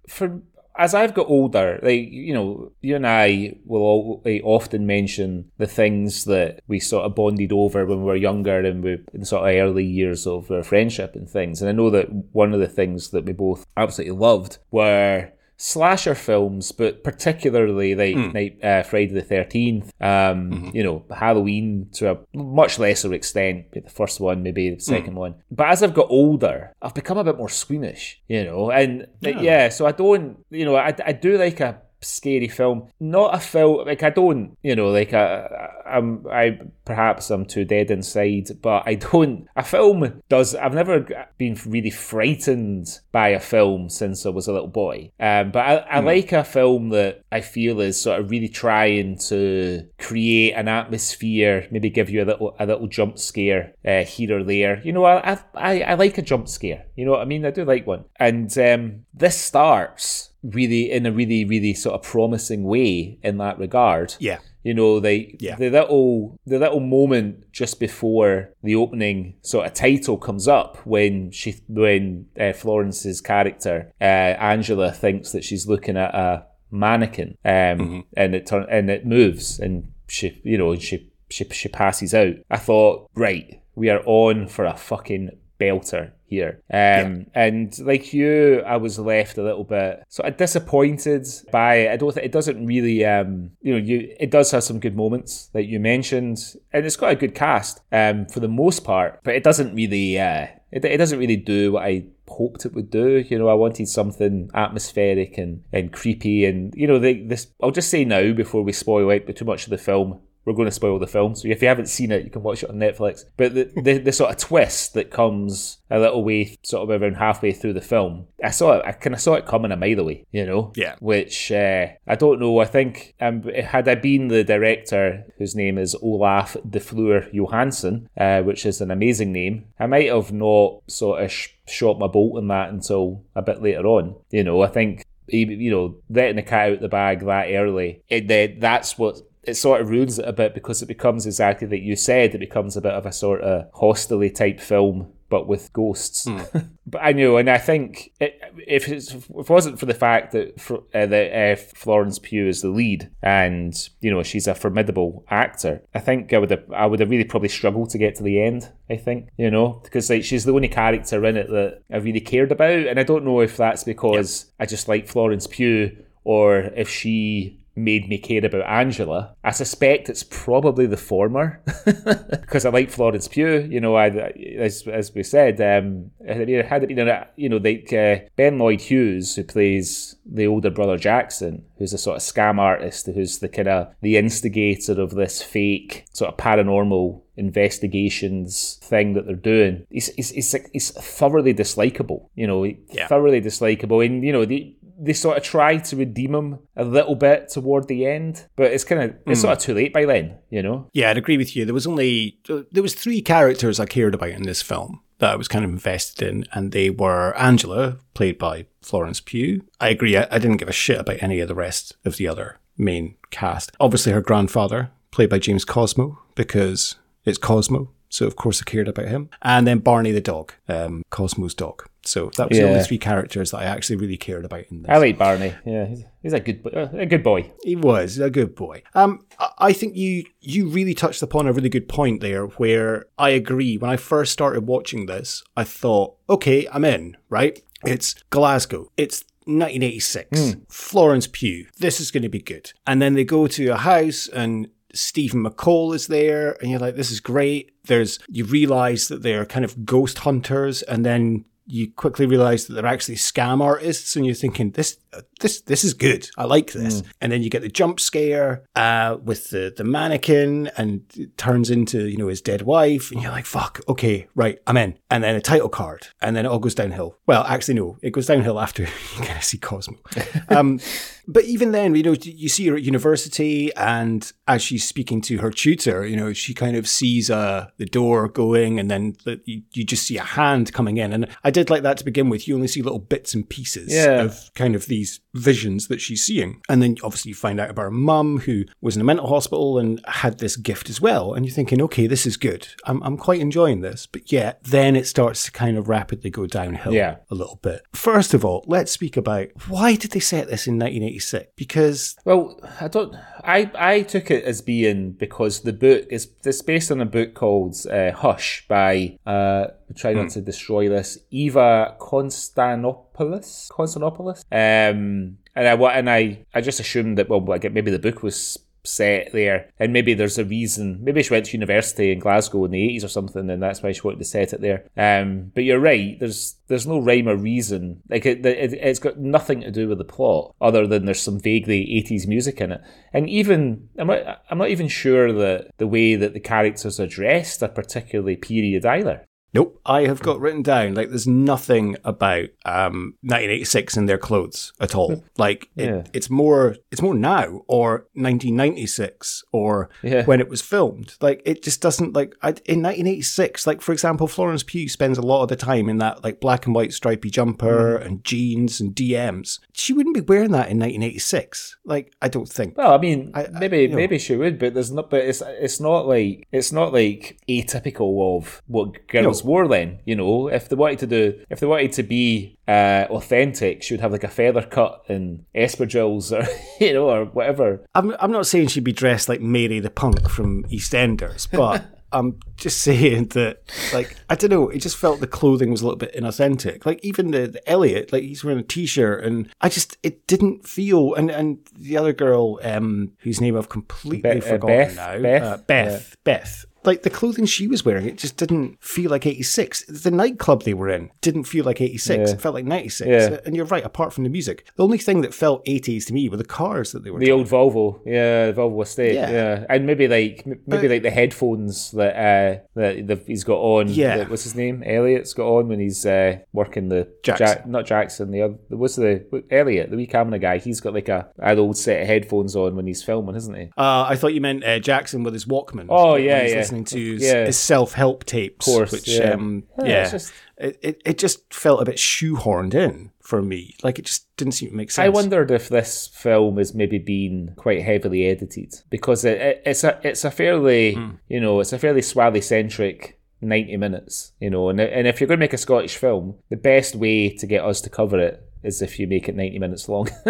for as I've got older, like you know, you and I will all, like, often mention the things that we sort of bonded over when we were younger and we in sort of early years of our friendship and things. And I know that one of the things that we both absolutely loved were slasher films, but particularly like mm. Night, uh, Friday the Thirteenth, um, mm-hmm. you know, Halloween to a much lesser extent. The first one, maybe the hmm. second mm. one. But as I've got older, I've become a bit more squeamish, you know, and yeah, yeah so I don't, you know, I, I do like a scary film. Not a film like I don't, you know, like I, I'm, I perhaps I'm too dead inside, but I don't. A film does. I've never been really frightened by a film since I was a little boy. Um, but I, I mm. like a film that I feel is sort of really trying to create an atmosphere, maybe give you a little a little jump scare uh, here or there. You know, I, I I like a jump scare. You know what I mean? I do like one. And um, this starts really in a really really sort of promising way in that regard.
Yeah.
You know, the yeah. the little the little moment just before the opening sort of title comes up when she when uh, Florence's character uh, Angela thinks that she's looking at a mannequin, um, mm-hmm. and it turn and it moves and she you know she she she passes out. I thought right, we are on for a fucking belter here. Um, yeah. And like you, I was left a little bit sort of disappointed by it. I don't think it doesn't really, um, you know, you it does have some good moments that you mentioned, and it's got a good cast um, for the most part, but it doesn't really, uh, it, it doesn't really do what I hoped it would do. You know, I wanted something atmospheric and, and creepy, and you know, the, this. I'll just say now before we spoil out too much of the film we're going to spoil the film. So if you haven't seen it, you can watch it on Netflix. But the, the, the, sort of twist that comes a little way, sort of around halfway through the film, I saw it. I kind of saw it coming a mile away. You know,
yeah.
Which uh, I don't know. I think um, had I been the director, whose name is Olaf de Fleur Johansson, uh, which is an amazing name, I might have not sort of sh- shot my bolt on that until a bit later on. You know, I think you know, letting the cat out the bag that early, it, that's what it sort of ruins it a bit because it becomes exactly like you said. It becomes a bit of a sort of hostily type film, but with ghosts. Mm. but I know, and I think it, if, if, it wasn't for the fact that uh, that uh, Florence Pugh is the lead, and you know she's a formidable actor, I think I would have I would have really probably struggled to get to the end. I think you know because like she's the only character in it that I really cared about, and I don't know if that's because yep. I just like Florence Pugh or if she made me care about Angela. I suspect it's probably the former because I like Florence Pugh. You know, I, as as we said, um, had it been a, you know like uh, Ben Lloyd Hughes who plays the older brother Jackson, who's a sort of scam artist, who's the kind of the instigator of this fake sort of paranormal investigations thing that they're doing. He's he's he's, he's thoroughly dislikable. You know, yeah. thoroughly dislikable, and you know the they sort of try to redeem him a little bit toward the end, but it's kind of it's mm. sort of too late by then, you know.
Yeah, I'd agree with you. There was only there was three characters I cared about in this film that I was kind of invested in, and they were Angela, played by Florence Pugh. I agree. I, I didn't give a shit about any of the rest of the other main cast. Obviously, her grandfather, played by James Cosmo, because it's Cosmo. So of course I cared about him. And then Barney the dog, um, Cosmo's dog. So that was yeah. the only three characters that I actually really cared about in this.
I like Barney. Yeah, he's, he's a good uh, a good boy.
He was a good boy. Um, I think you you really touched upon a really good point there, where I agree. When I first started watching this, I thought, okay, I'm in. Right? It's Glasgow. It's 1986. Mm. Florence Pugh. This is going to be good. And then they go to a house and Stephen McCole is there, and you're like, this is great. There's you realize that they're kind of ghost hunters, and then you quickly realize that they're actually scam artists, and you're thinking this uh, this this is good. I like this.
Mm.
And then you get the jump scare uh, with the the mannequin, and it turns into you know his dead wife, and you're like, fuck, okay, right, I'm in. And then a title card, and then it all goes downhill. Well, actually, no, it goes downhill after you kind of see Cosmo. Um, but even then, you know, you see her at university, and as she's speaking to her tutor, you know, she kind of sees uh, the door going, and then the, you, you just see a hand coming in. And I did like that to begin with. You only see little bits and pieces
Yeah.
of kind of these visions that she's seeing. And then obviously you find out about her mum, who was in a mental hospital and had this gift as well. And you're thinking, okay, this is good. I'm, I'm quite enjoying this. But yeah, then it starts to kind of rapidly go downhill
Yeah.
a little bit. First of all, let's speak about why did they set this in 1986? Because
Well, I don't. I I took it as being because the book is it's based on a book called uh, Hush by uh try not to destroy this Eva Konstantopoulos Konstantopoulos. Um, and I and I I just assumed that well like maybe the book was set there and maybe there's a reason. Maybe she went to university in Glasgow in the 80s or something and that's why she wanted to set it there. Um but you're right there's there's no rhyme or reason. Like it, it it's got nothing to do with the plot other than there's some vaguely 80s music in it. And even I'm not I'm not even sure that the way that the characters are dressed are particularly period either
Nope, I have got written down like there's nothing about um 1986 in their clothes at all. Like it,
Yeah.
it's more it's more now or 1996 or
Yeah.
when it was filmed. Like it just doesn't like I, in 1986. Like for example, Florence Pugh spends a lot of the time in that like black and white stripy jumper
Mm.
and jeans and DMs. She wouldn't be wearing that in 1986. Like I don't think.
Well, I mean,
I- I-
maybe
you know.
maybe she would, but there's not. But it's it's not like it's not like atypical of what girls wore then. You know, if they wanted to do, if they wanted to be uh, authentic, she would have like a feather cut and espadrilles, or you know, or whatever.
I'm I'm not saying she'd be dressed like Mary the punk from EastEnders, but I'm just saying that like I don't know, it just felt the clothing was a little bit inauthentic. Like even the, the Elliot, like he's wearing a t-shirt, and I just it didn't feel. And and the other girl, um, whose name I've completely
Be- uh,
forgotten
Beth?
now,
Beth?
uh, Beth, Beth. Like the clothing she was wearing, it just didn't feel like 86. The nightclub they were in didn't feel like 86.
Yeah.
It felt like 96.
Yeah.
And you're right, apart from the music. The only thing that felt 80s to me were the cars that they were in.
The old Volvo, yeah, the Volvo estate,
Yeah.
yeah, and maybe like maybe like the headphones that uh that the, he's got on.
Yeah.
what's his name? Elliot's got on when he's uh working the
Jackson.
Jack- not Jackson. The other what's the Elliot, the wee camera guy. He's got like a an old set of headphones on when he's filming, isn't he?
Uh, I thought you meant uh, Jackson with his Walkman.
Oh, yeah, yeah.
Listening to
Yeah.
his self-help tapes,
Course,
which
yeah.
um,
Yeah, just-
it, it it just felt a bit shoehorned in for me. Like it just didn't seem to make sense.
I wondered if this film has maybe been quite heavily edited because it, it, it's a it's a fairly
Hmm.
you know it's a fairly Swally centric ninety minutes you know and and if you're going to make a Scottish film, the best way to get us to cover it is if you make it ninety minutes long.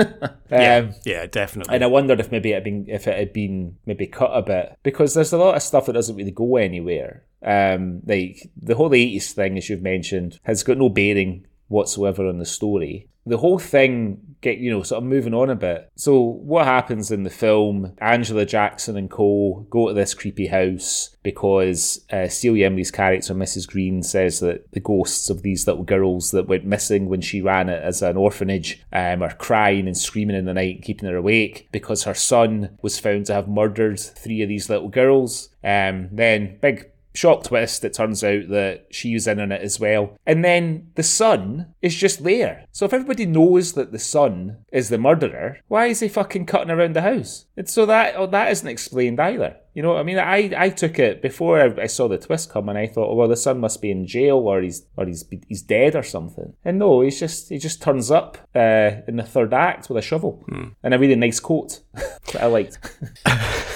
Yeah,
Um,
yeah, definitely.
and I wondered if maybe it had been if it had been maybe cut a bit because there's a lot of stuff that doesn't really go anywhere. Um, like the whole eighties thing, as you've mentioned, has got no bearing whatsoever on the story. The whole thing get you know sort of moving on a bit. So what happens in the film? Angela Jackson and Co go to this creepy house because uh, Celia Imrie's character Mrs Green says that the ghosts of these little girls that went missing when she ran it as an orphanage um, are crying and screaming in the night, keeping her awake because her son was found to have murdered three of these little girls. Um, then big shock twist, it turns out that she was in on it as well. And then the son is just there. So if everybody knows that the son is the murderer, why is he fucking cutting around the house? And so that oh, that isn't explained either. You know what I mean? I, I took it before I, I saw the twist come, and I thought, oh, well, the son must be in jail or he's or he's he's dead or something. And no, he's just he just turns up uh, in the third act with a shovel and a really nice coat that I liked.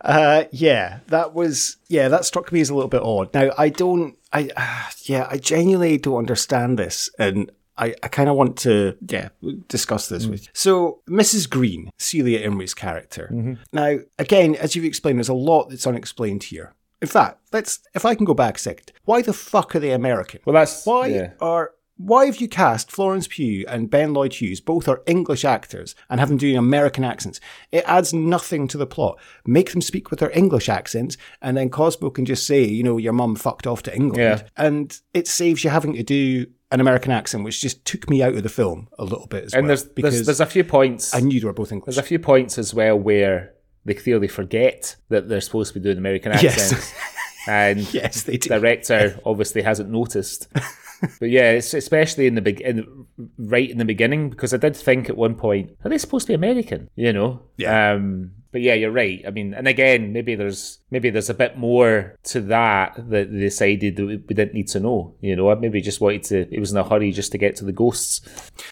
Uh, yeah, that was yeah, that struck me as a little bit odd. Now I don't, I uh, yeah, I genuinely don't understand this, and I, I kind of want to yeah discuss this with. You. So Mrs. Green, Celia Imrie's character. Now again, as you've explained, there's a lot that's unexplained here. In fact, let's if I can go back a second. Why the fuck are they American?
Well, that's
Why
yeah.
are why have you cast Florence Pugh and Ben Lloyd Hughes? Both are English actors and have them doing American accents. It adds nothing to the plot. Make them speak with their English accents, and then Cosmo can just say, you know, your mum fucked off to England,
Yeah.
and it saves you having to do an American accent, which just took me out of the film a little bit as
And
well.
there's,
because
there's there's a few points.
I knew they were both English.
There's a few points as well where they clearly forget that they're supposed to be doing American
Yes.
accents. and
yes, they do.
the director obviously hasn't noticed. but yeah, it's especially in the big, in, right in the beginning, because I did think at one point, are they supposed to be American? You know?
Yeah.
Um, but yeah, you're right. I mean, and again, maybe there's maybe there's a bit more to that that they decided that we didn't need to know. You know, I maybe just wanted to. It was in a hurry just to get to the ghosts.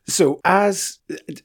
So as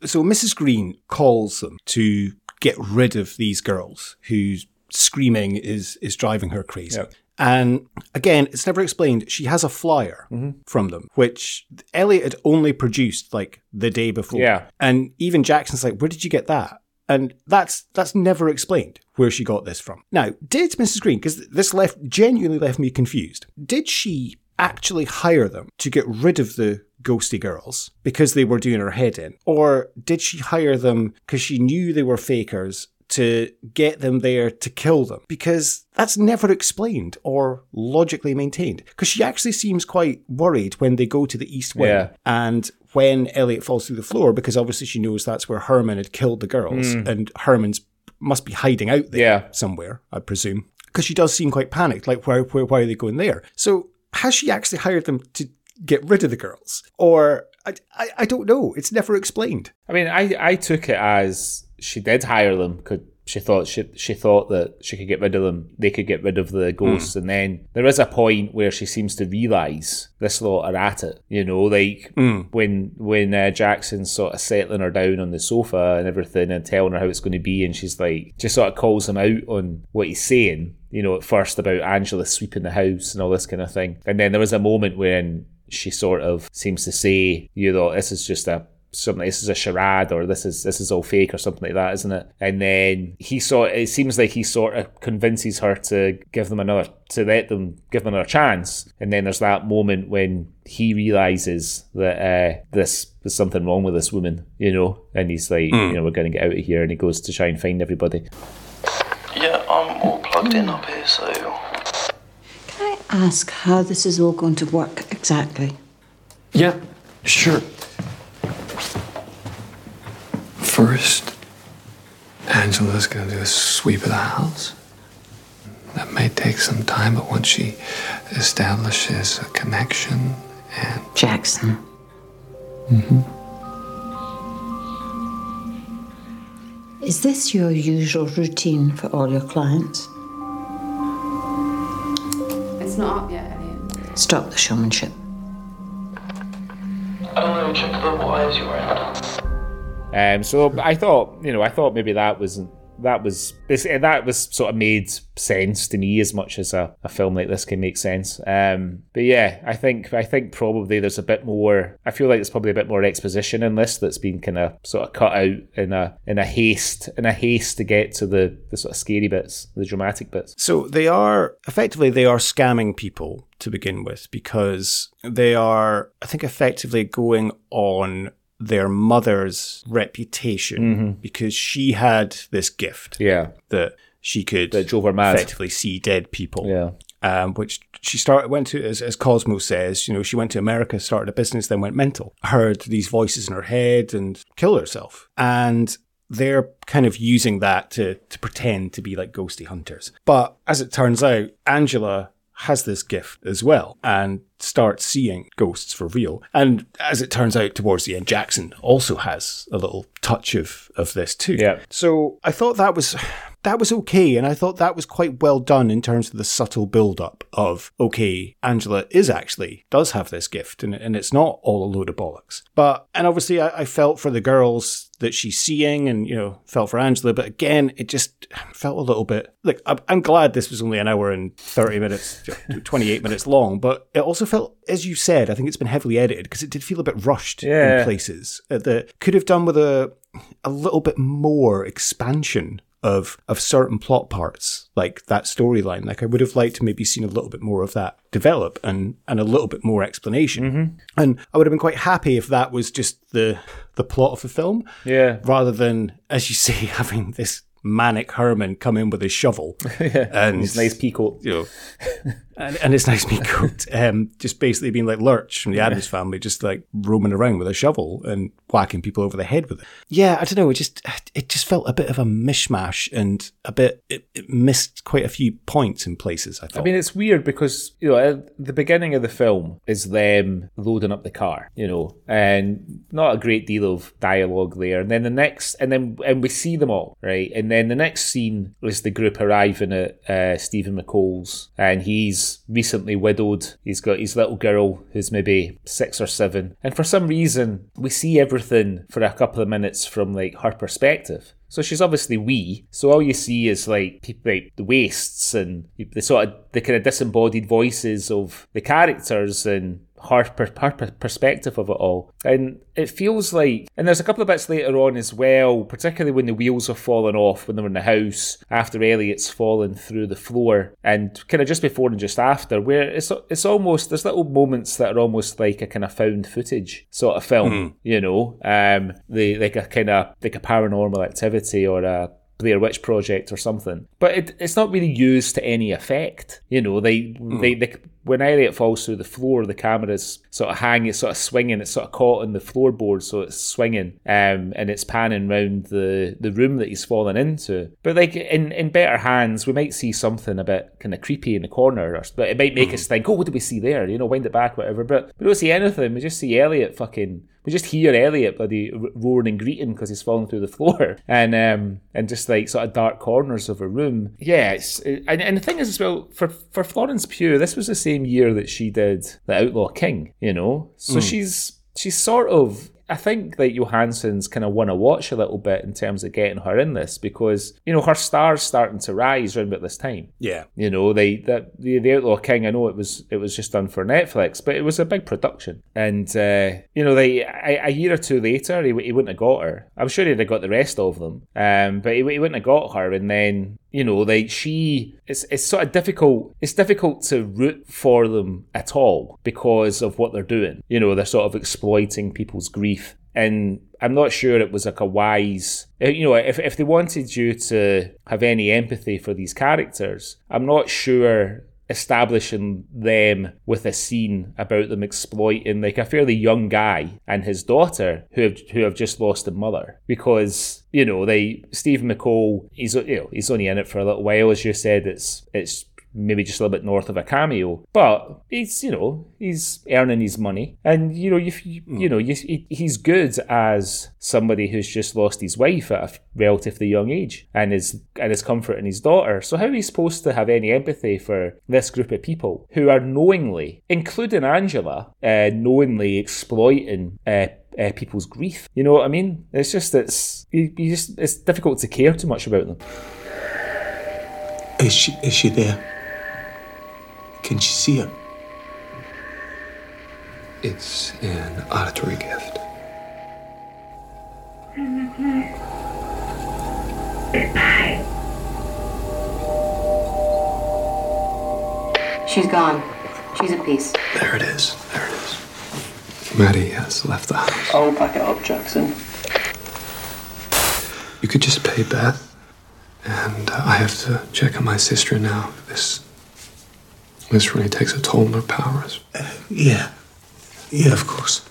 so Mrs. Green calls them to get rid of these girls whose screaming is is driving her crazy.
Yep.
And again, it's never explained. She has a flyer
Mm-hmm.
from them, which Elliot had only produced like the day before.
Yeah.
And even Jackson's like, where did you get that? And that's that's never explained where she got this from. Now, did Mrs. Green, because this left genuinely left me confused, did she actually hire them to get rid of the ghosty girls because they were doing her head in? Or did she hire them because she knew they were fakers to get them there to kill them? Because that's never explained or logically maintained. Because she actually seems quite worried when they go to the East Wing
Yeah.
and when Elliot falls through the floor, because obviously she knows that's where Herman had killed the girls, hmm. and Herman's must be hiding out there
Yeah.
somewhere, I presume. Because she does seem quite panicked, like where, where why are they going there? So has she actually hired them to get rid of the girls, or I, I, I don't know. It's never explained.
I mean, I, I took it as she did hire them because she thought she she thought that she could get rid of them. They could get rid of the ghosts, and then there is a point where she seems to realise this lot are at it. You know, like when when uh, Jackson's sort of settling her down on the sofa and everything, and telling her how it's going to be, and she's like, just sort of calls him out on what he's saying. You know, at first about Angela sweeping the house and all this kind of thing, and then there was a moment when she sort of seems to say, you know, this is just a something this is a charade or this is this is all fake or something like that, isn't it? And then he sort it seems like he sort of convinces her to give them another to let them give them another chance. And then there's that moment when he realizes that uh, this there's something wrong with this woman, you know, and he's like, you know, we're going to get out of here, and he goes to try and find everybody.
Yeah, I'm all plugged in up here, so.
Can I ask how this is all going to work exactly?
Yeah, sure. First, Angela's gonna do a sweep of the house. That may take some time, but once she establishes a connection and
Jackson. Mm-hmm. Is this your usual routine for all your clients?
It's not up yet, Elliot.
Stop the showmanship.
I don't know, check the wires you're around.
Um, so I thought, you know, I thought maybe that was that was this that was sort of made sense to me as much as a, a film like this can make sense. Um, but yeah, I think I think probably there's a bit more. I feel like there's probably a bit more exposition in this that's been kind of sort of cut out in a in a haste in a haste to get to the the sort of scary bits, the dramatic bits.
So they are effectively they are scamming people to begin with because they are, I think, effectively going on their mother's reputation because she had this gift
Yeah,
that she could
That drove her mad.
effectively see dead people.
yeah,
Um, which she started went to as, as Cosmo says, you know, she went to America, started a business, then went mental, heard these voices in her head and killed herself. And they're kind of using that to to pretend to be like ghosty hunters. But as it turns out, Angela has this gift as well and starts seeing ghosts for real. And as it turns out towards the end, Jackson also has a little touch of, of this too.
Yeah.
So I thought that was that was okay, and I thought that was quite well done in terms of the subtle build up of okay, Angela is actually does have this gift, and and it's not all a load of bollocks. But and obviously I, I felt for the girls that she's seeing, and you know felt for Angela, but again it just felt a little bit like I'm, I'm glad this was only an hour and thirty minutes, twenty eight minutes long, but it also felt, as you said, I think it's been heavily edited because it did feel a bit rushed
Yeah.
in places uh, that could have done with a a little bit more expansion of of certain plot parts, like that storyline. Like I would have liked to maybe seen a little bit more of that develop and and a little bit more explanation. Mm-hmm. And I would have been quite happy if that was just the the plot of the film,
Yeah.
rather than, as you say, having this manic Herman come in with his shovel and
His nice peacoat.
you know, and, and his nice meat coat, um, just basically being like Lurch from the Addams family, just like roaming around with a shovel and whacking people over the head with it. Yeah, I don't know. It just it just felt a bit of a mishmash and a bit it, it missed quite a few points in places. I thought.
I mean, it's weird because you know at the beginning of the film is them loading up the car, you know, and not a great deal of dialogue there. And then the next, and then and we see them all, right? And then the next scene is the group arriving at uh, Stephen McCole's, and he's recently widowed. He's got his little girl who's maybe six or seven, and for some reason we see everything for a couple of minutes from like her perspective. So she's obviously wee. So all you see is like people, like the waists and the sort of the kind of disembodied voices of the characters and her, per, her per- perspective of it all. And it feels like, and there's a couple of bits later on as well, particularly when the wheels are falling off when they're in the house after Elliot's fallen through the floor, and kind of just before and just after, where it's it's almost there's little moments that are almost like a kind of found footage sort of film, you know, um, the like a kind of like a paranormal activity or a Blair Witch Project or something. But it, it's not really used to any effect. You know, they, they, they when Elliot falls through the floor, the camera's sort of hanging, it's sort of swinging, it's sort of caught in the floorboard, so it's swinging, um, and it's panning round the, the room that he's fallen into. But like in, in better hands, we might see something a bit kind of creepy in the corner, or, but it might make us think, oh, what do we see there? You know, wind it back, whatever. But we don't see anything. We just see Elliot fucking we just hear Elliot bloody roaring and greeting because he's falling through the floor, and um, and just like sort of dark corners of a room. Yeah, it's, and, and the thing is as well for for Florence Pugh, this was the same year that she did The Outlaw King. You know, so she's she's sort of. I think that Johansson's kind of won a watch a little bit in terms of getting her in this because you know her star's starting to rise around about this time.
yeah,
You know, they that the, the Outlaw King. I know it was it was just done for Netflix, but it was a big production. And uh, you know, they a, a year or two later, he, he wouldn't have got her. I'm sure he'd have got the rest of them, um, but he, he wouldn't have got her. And then you know, like she, it's it's sort of difficult. It's difficult to root for them at all because of what they're doing. You know, they're sort of exploiting people's grief and I'm not sure it was like a wise. eh, You know, if if they wanted you to have any empathy for these characters, I'm not sure establishing them with a scene about them exploiting like a fairly young guy and his daughter who have who have just lost a mother. Because you know they Stephen McCole he's you know he's only in it for a little while as you said it's it's maybe just a little bit north of a cameo. But he's, you know, he's earning his money, and you know, you you, you know, you, he, he's good as somebody who's just lost his wife at a relatively young age, and is and is comforting his daughter. So how are you supposed to have any empathy for this group of people who are knowingly, including Angela, uh, knowingly exploiting? Uh, uh, people's grief, you know what I mean? It's just it's you, you just it's difficult to care too much about them.
Is she is she there? Can she see him?
It's an auditory gift.
She's gone. She's at peace.
There it is. There it is. Maddie has left the house.
I'll back it up, Jackson.
You could just pay Beth, and uh, I have to check on my sister now. This this really takes a toll on her powers.
Yeah. Yeah, of course.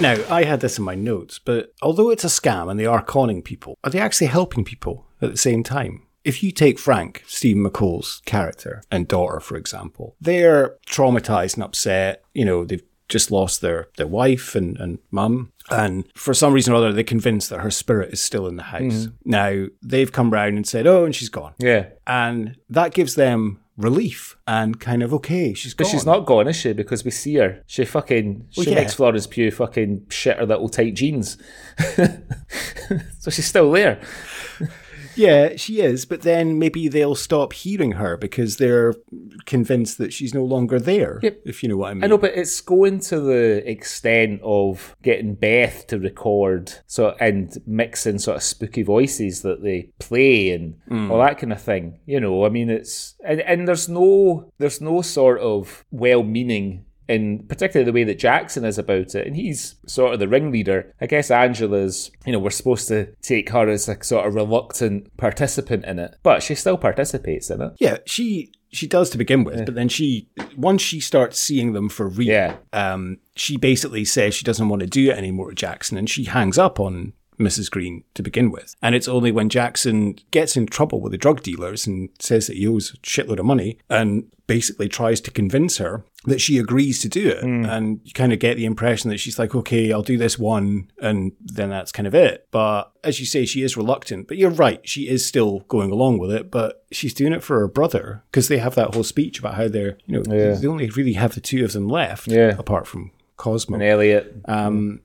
Now, I had this in my notes, but although it's a scam and they are conning people, are they actually helping people at the same time? If you take Frank, Stephen McCole's character, and daughter, for example, they're traumatized and upset. You know, they've just lost their, their wife and, and mum. And for some reason or other, they're convinced that her spirit is still in the house. Mm-hmm. Now, they've come round and said, oh, and she's gone.
Yeah.
And that gives them relief and kind of, okay, she's
But
gone.
she's not gone, is she? Because we see her. She fucking she
Well, yeah.
makes Florence Pugh fucking shit her little tight jeans. so she's still there.
Yeah, she is, but then maybe they'll stop hearing her because they're convinced that she's no longer there.
Yep.
If you know what I mean.
I know, but it's going to the extent of getting Beth to record so and mixing sort of spooky voices that they play and mm. all that kind of thing. You know, I mean, it's and, and there's no there's no sort of well meaning. In particularly the way that Jackson is about it, and he's sort of the ringleader. I guess Angela's, you know, we're supposed to take her as a sort of reluctant participant in it, but she still participates in it.
Yeah, she she does to begin with, but then she once she starts seeing them for real,
Yeah.
um, she basically says she doesn't want to do it anymore with Jackson, and she hangs up on Mrs. Green to begin with. And it's only when Jackson gets in trouble with the drug dealers and says that he owes a shitload of money and basically tries to convince her that she agrees to do it. Hmm. And you kind of get the impression that she's like, okay, I'll do this one, and then that's kind of it. But as you say, she is reluctant. But you're right, she is still going along with it, but she's doing it for her brother because they have that whole speech about how they're, you know,
Yeah.
they only really have the two of them left,
Yeah.
apart from Cosmo.
And Elliot,
Um,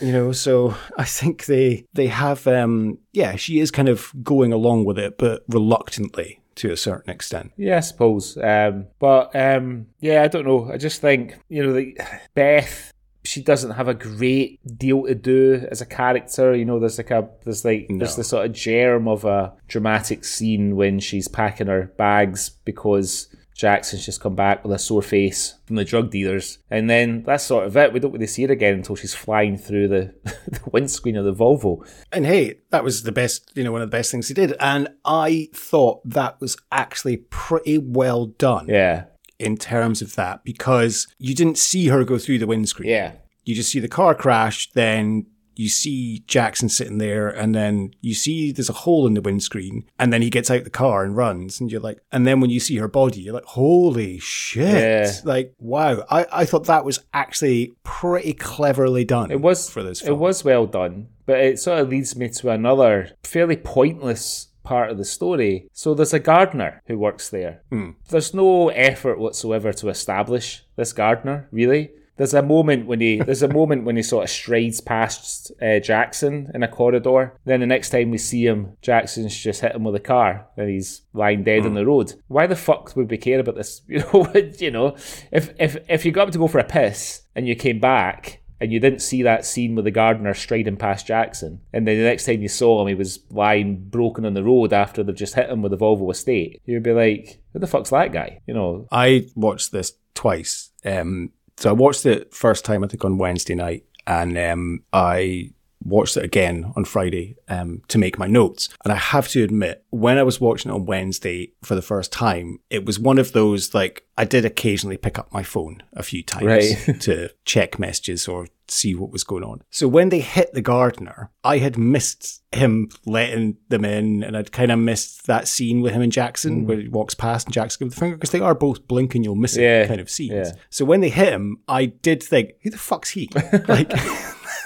you know, so I think they they have um yeah, she is kind of going along with it, but reluctantly to a certain extent.
Yeah, I suppose. Um, but um, yeah, I don't know. I just think you know, the Beth. She doesn't have a great deal to do as a character. You know, there's like a there's like there's the sort of germ of a dramatic scene when she's packing her bags because Jackson's just come back with a sore face from the drug dealers, and then that's sort of it. We don't really see her again until she's flying through the, the windscreen of the Volvo.
And hey, that was the best, you know, one of the best things he did. And I thought that was actually pretty well done
Yeah,
in terms of that because you didn't see her go through the windscreen.
yeah,
you just see the car crash, then you see Jackson sitting there, and then you see there's a hole in the windscreen, and then he gets out the car and runs, and you're like, and then when you see her body, you're like, holy shit!
Yeah.
Like, wow, I, I thought that was actually pretty cleverly done.
It was
for this.
It was well done, but it sort of leads me to another fairly pointless part of the story. So there's a gardener who works there. Hmm. There's no effort whatsoever to establish this gardener, really. There's a moment when he there's a moment when he sort of strides past uh, Jackson in a corridor. Then the next time we see him, Jackson's just hit him with a car and he's lying dead on the road. Why the fuck would we care about this? You know, you know, if if if you got up to go for a piss and you came back and you didn't see that scene with the gardener striding past Jackson, and then the next time you saw him, he was lying broken on the road after they've just hit him with a Volvo estate, you'd be like, who the fuck's that guy? You know,
I watched this twice. Um, so I watched it first time I think on Wednesday night, and um, I watched it again on Friday um, to make my notes. And I have to admit, when I was watching it on Wednesday for the first time, it was one of those like I did occasionally pick up my phone a few times
Right.
to check messages or see what was going on. So when they hit the gardener, I had missed him letting them in, and I'd kind of missed that scene with him and Jackson where he walks past and Jackson gives the finger because they are both blink and you'll miss it
Yeah,
kind of scenes.
yeah.
So when they hit him, I did think, who the fuck's he? like.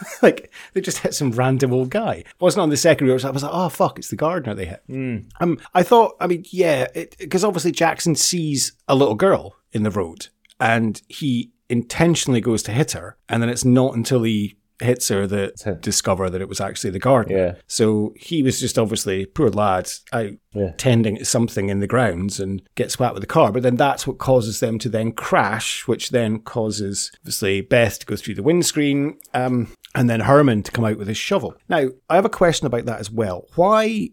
Like they just hit some random old guy. Wasn't on the second row. I was like, oh fuck, it's the gardener they hit. Um, I thought, I mean, yeah, because obviously Jackson sees a little girl in the road, and he intentionally goes to hit her, and then it's not until he hits her that discover that it was actually the gardener.
Yeah.
So he was just obviously poor lad out
Yeah.
tending something in the grounds and gets whacked with the car. But then that's what causes them to then crash, which then causes obviously Beth to go through the windscreen. Um, and then Herman to come out with his shovel. Now, I have a question about that as well. Why,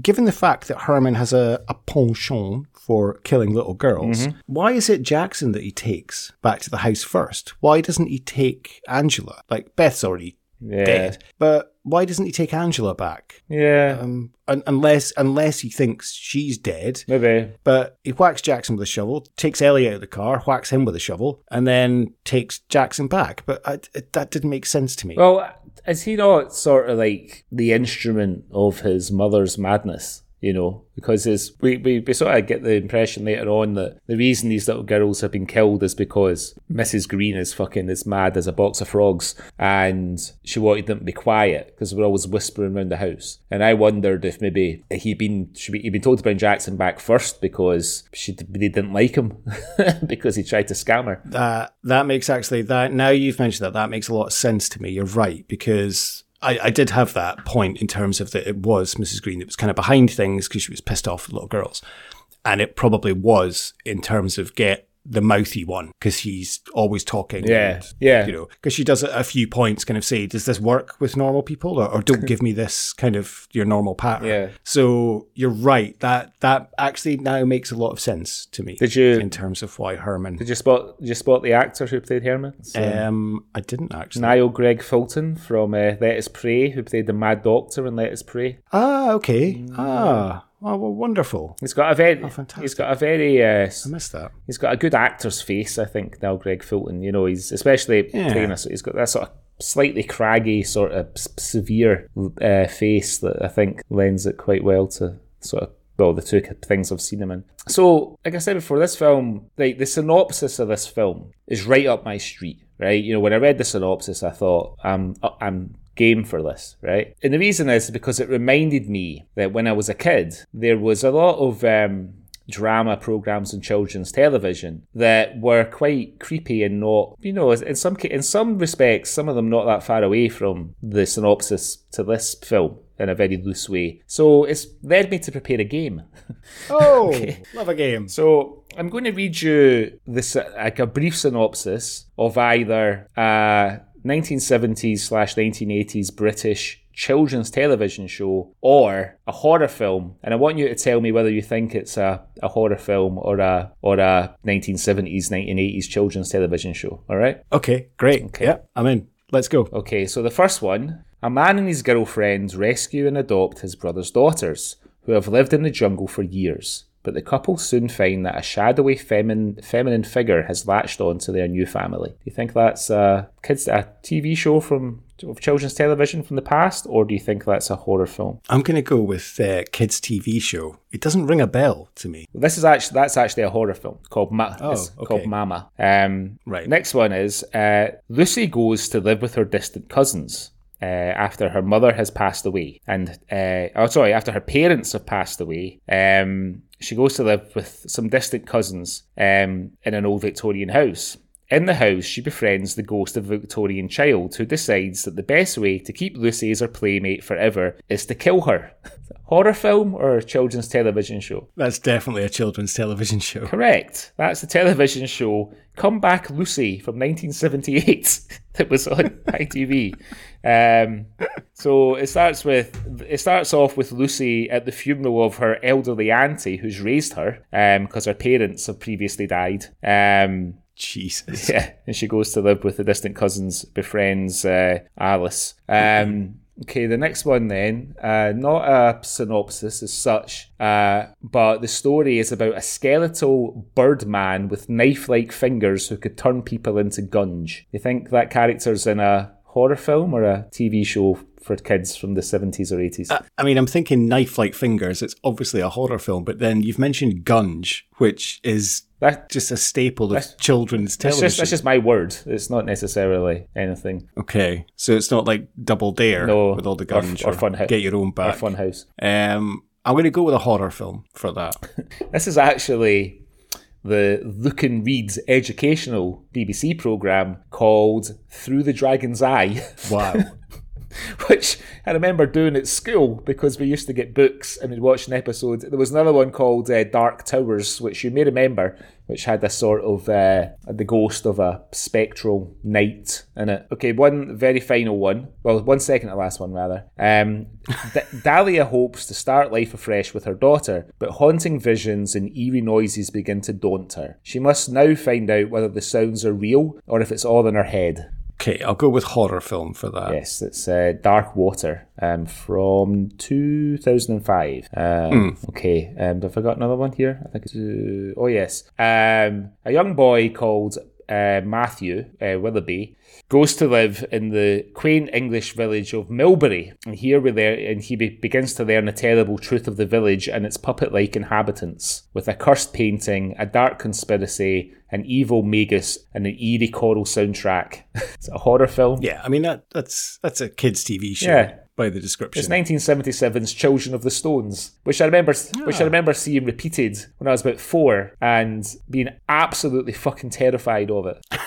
given the fact that Herman has a, a penchant for killing little girls, why is it Jackson that he takes back to the house first? Why doesn't he take Angela? Like, Beth's already
Yeah.
dead, but why doesn't he take Angela back?
Yeah.
Um, un- unless unless he thinks she's dead.
Maybe.
But he whacks Jackson with a shovel, takes Ellie out of the car, whacks him with a shovel, and then takes Jackson back. But I, it, that didn't make sense to me.
Well, is he not sort of like the instrument of his mother's madness? You know, because his, we, we, we sort of get the impression later on that the reason these little girls have been killed is because Mrs. Green is fucking as mad as a box of frogs and she wanted them to be quiet because we're always whispering around the house. And I wondered if maybe he'd been he'd been told to bring Jackson back first because she they didn't like him because he tried to scam her.
that that makes actually that now you've mentioned that that makes a lot of sense to me. You're right because I, I did have that point in terms of that it was Mrs. Green that was kind of behind things because she was pissed off with little girls. And it probably was in terms of get the mouthy one because he's always talking.
Yeah,
and,
yeah.
You know, because she does a, few points kind of say, does this work with normal people or, or don't give me this kind of your normal pattern?
Yeah.
So you're right. That that actually now makes a lot of sense to me.
Did you-
In terms of why Herman.
Did you spot? Did you spot the actor who played Herman? So,
um, I didn't actually.
Niall Greig Fulton from uh, Let Us Pray, who played the Mad Doctor in Let Us Pray.
Ah, okay. Ah, oh, well, wonderful.
He's got a very,
Oh, fantastic.
he's got a very, uh,
I missed that.
he's got a good actor's face. I think Now, Greig Fulton. You know, he's especially
Yeah.
playing a, he's got that sort of slightly craggy, sort of severe uh, face that I think lends it quite well to sort of. Well, the two things I've seen him in. So, like I said before, this film, like the synopsis of this film, is right up my street. Right? You know, when I read the synopsis, I thought, I'm, I'm game for this, right? And the reason is because it reminded me that when I was a kid, there was a lot of um, drama programs on children's television that were quite creepy and not, you know, in some in some respects, some of them not that far away from the synopsis to this film in a very loose way. So it's led me to prepare a game.
Oh, love a game.
So I'm going to read you this uh, like a brief synopsis of either a 1970s slash 1980s British children's television show or a horror film, and I want you to tell me whether you think it's a, a horror film or a or a 1970s 1980s children's television show. All right.
Okay, great.
Okay.
Yeah, I'm in. Let's go.
Okay, so the first one a man and his girlfriend rescue and adopt his brother's daughters, who have lived in the jungle for years. But the couple soon find that a shadowy feminine, feminine figure has latched on to their new family. Do you think that's a kids a TV show from of children's television from the past, or do you think that's a horror film?
I'm going to go with uh, kids' TV show. It doesn't ring a bell to me.
This is actually that's actually a horror film called Ma-
Oh, okay.
called Mama. Um,
Right.
Next one is uh, Lucy goes to live with her distant cousins. Uh, after her mother has passed away, and uh, oh, sorry, after her parents have passed away, um, she goes to live with some distant cousins um, in an old Victorian house. In the house, she befriends the ghost of a Victorian child who decides that the best way to keep Lucy as her playmate forever is to kill her. Horror film or children's television show?
That's definitely a children's television show.
Correct. That's the television show Come Back Lucy from 1978 that was on ITV. Um, so it starts with it starts off with Lucy at the funeral of her elderly auntie who's raised her um, because her parents have previously died. Um,
Jesus.
yeah, and she goes to live with the distant cousins, befriends uh, Alice. Um, okay, the next one then, uh, not a synopsis as such, uh, but the story is about a skeletal bird man with knife-like fingers who could turn people into gunge. You think that character's in a horror film or a TV show for kids from the 70s or 80s?
Uh, I mean, I'm thinking knife like fingers. It's obviously a horror film, but then you've mentioned gunge, which is
That-
just a staple of
That's-
children's
That's
television.
just, that's just my word. It's not necessarily anything.
okay, so it's not like Double Dare
No,
with all the
or-
gunge
or Fun House.
Get your own
Or
back.
Funhouse.
Um, I'm going to go with a horror film for that.
This is actually the Look and Read educational BBC programme called Through the Dragon's Eye,
Wow.
which I remember doing at school because we used to get books and we'd watch an episode. There was another one called uh, Dark Towers, which you may remember, which had a sort of uh, the ghost of a spectral knight in it. Okay, one very final one. Well, one second to last one, rather. Um, D- Dahlia hopes to start life afresh with her daughter, but haunting visions and eerie noises begin to daunt her. She must now find out whether the sounds are real or if it's all in her head.
Okay, I'll go with horror film for that.
Yes, it's uh, Dark Water um, from 2005. Um, Okay, um, have I got another one here? I think it's. Uh, oh, yes. Um, a young boy called uh, Matthew uh, Willoughby goes to live in the quaint English village of Milbury, and here we there, and he be- begins to learn the terrible truth of the village and its puppet-like inhabitants, with a cursed painting, a dark conspiracy, an evil magus, and an eerie choral soundtrack. it's a horror film.
Yeah, I mean that that's that's a kids' TV show
Yeah.
by the description.
It's 1977's Children of the Stones, which I remember, which I
Ah.
remember seeing repeated when I was about four and being absolutely fucking terrified of it.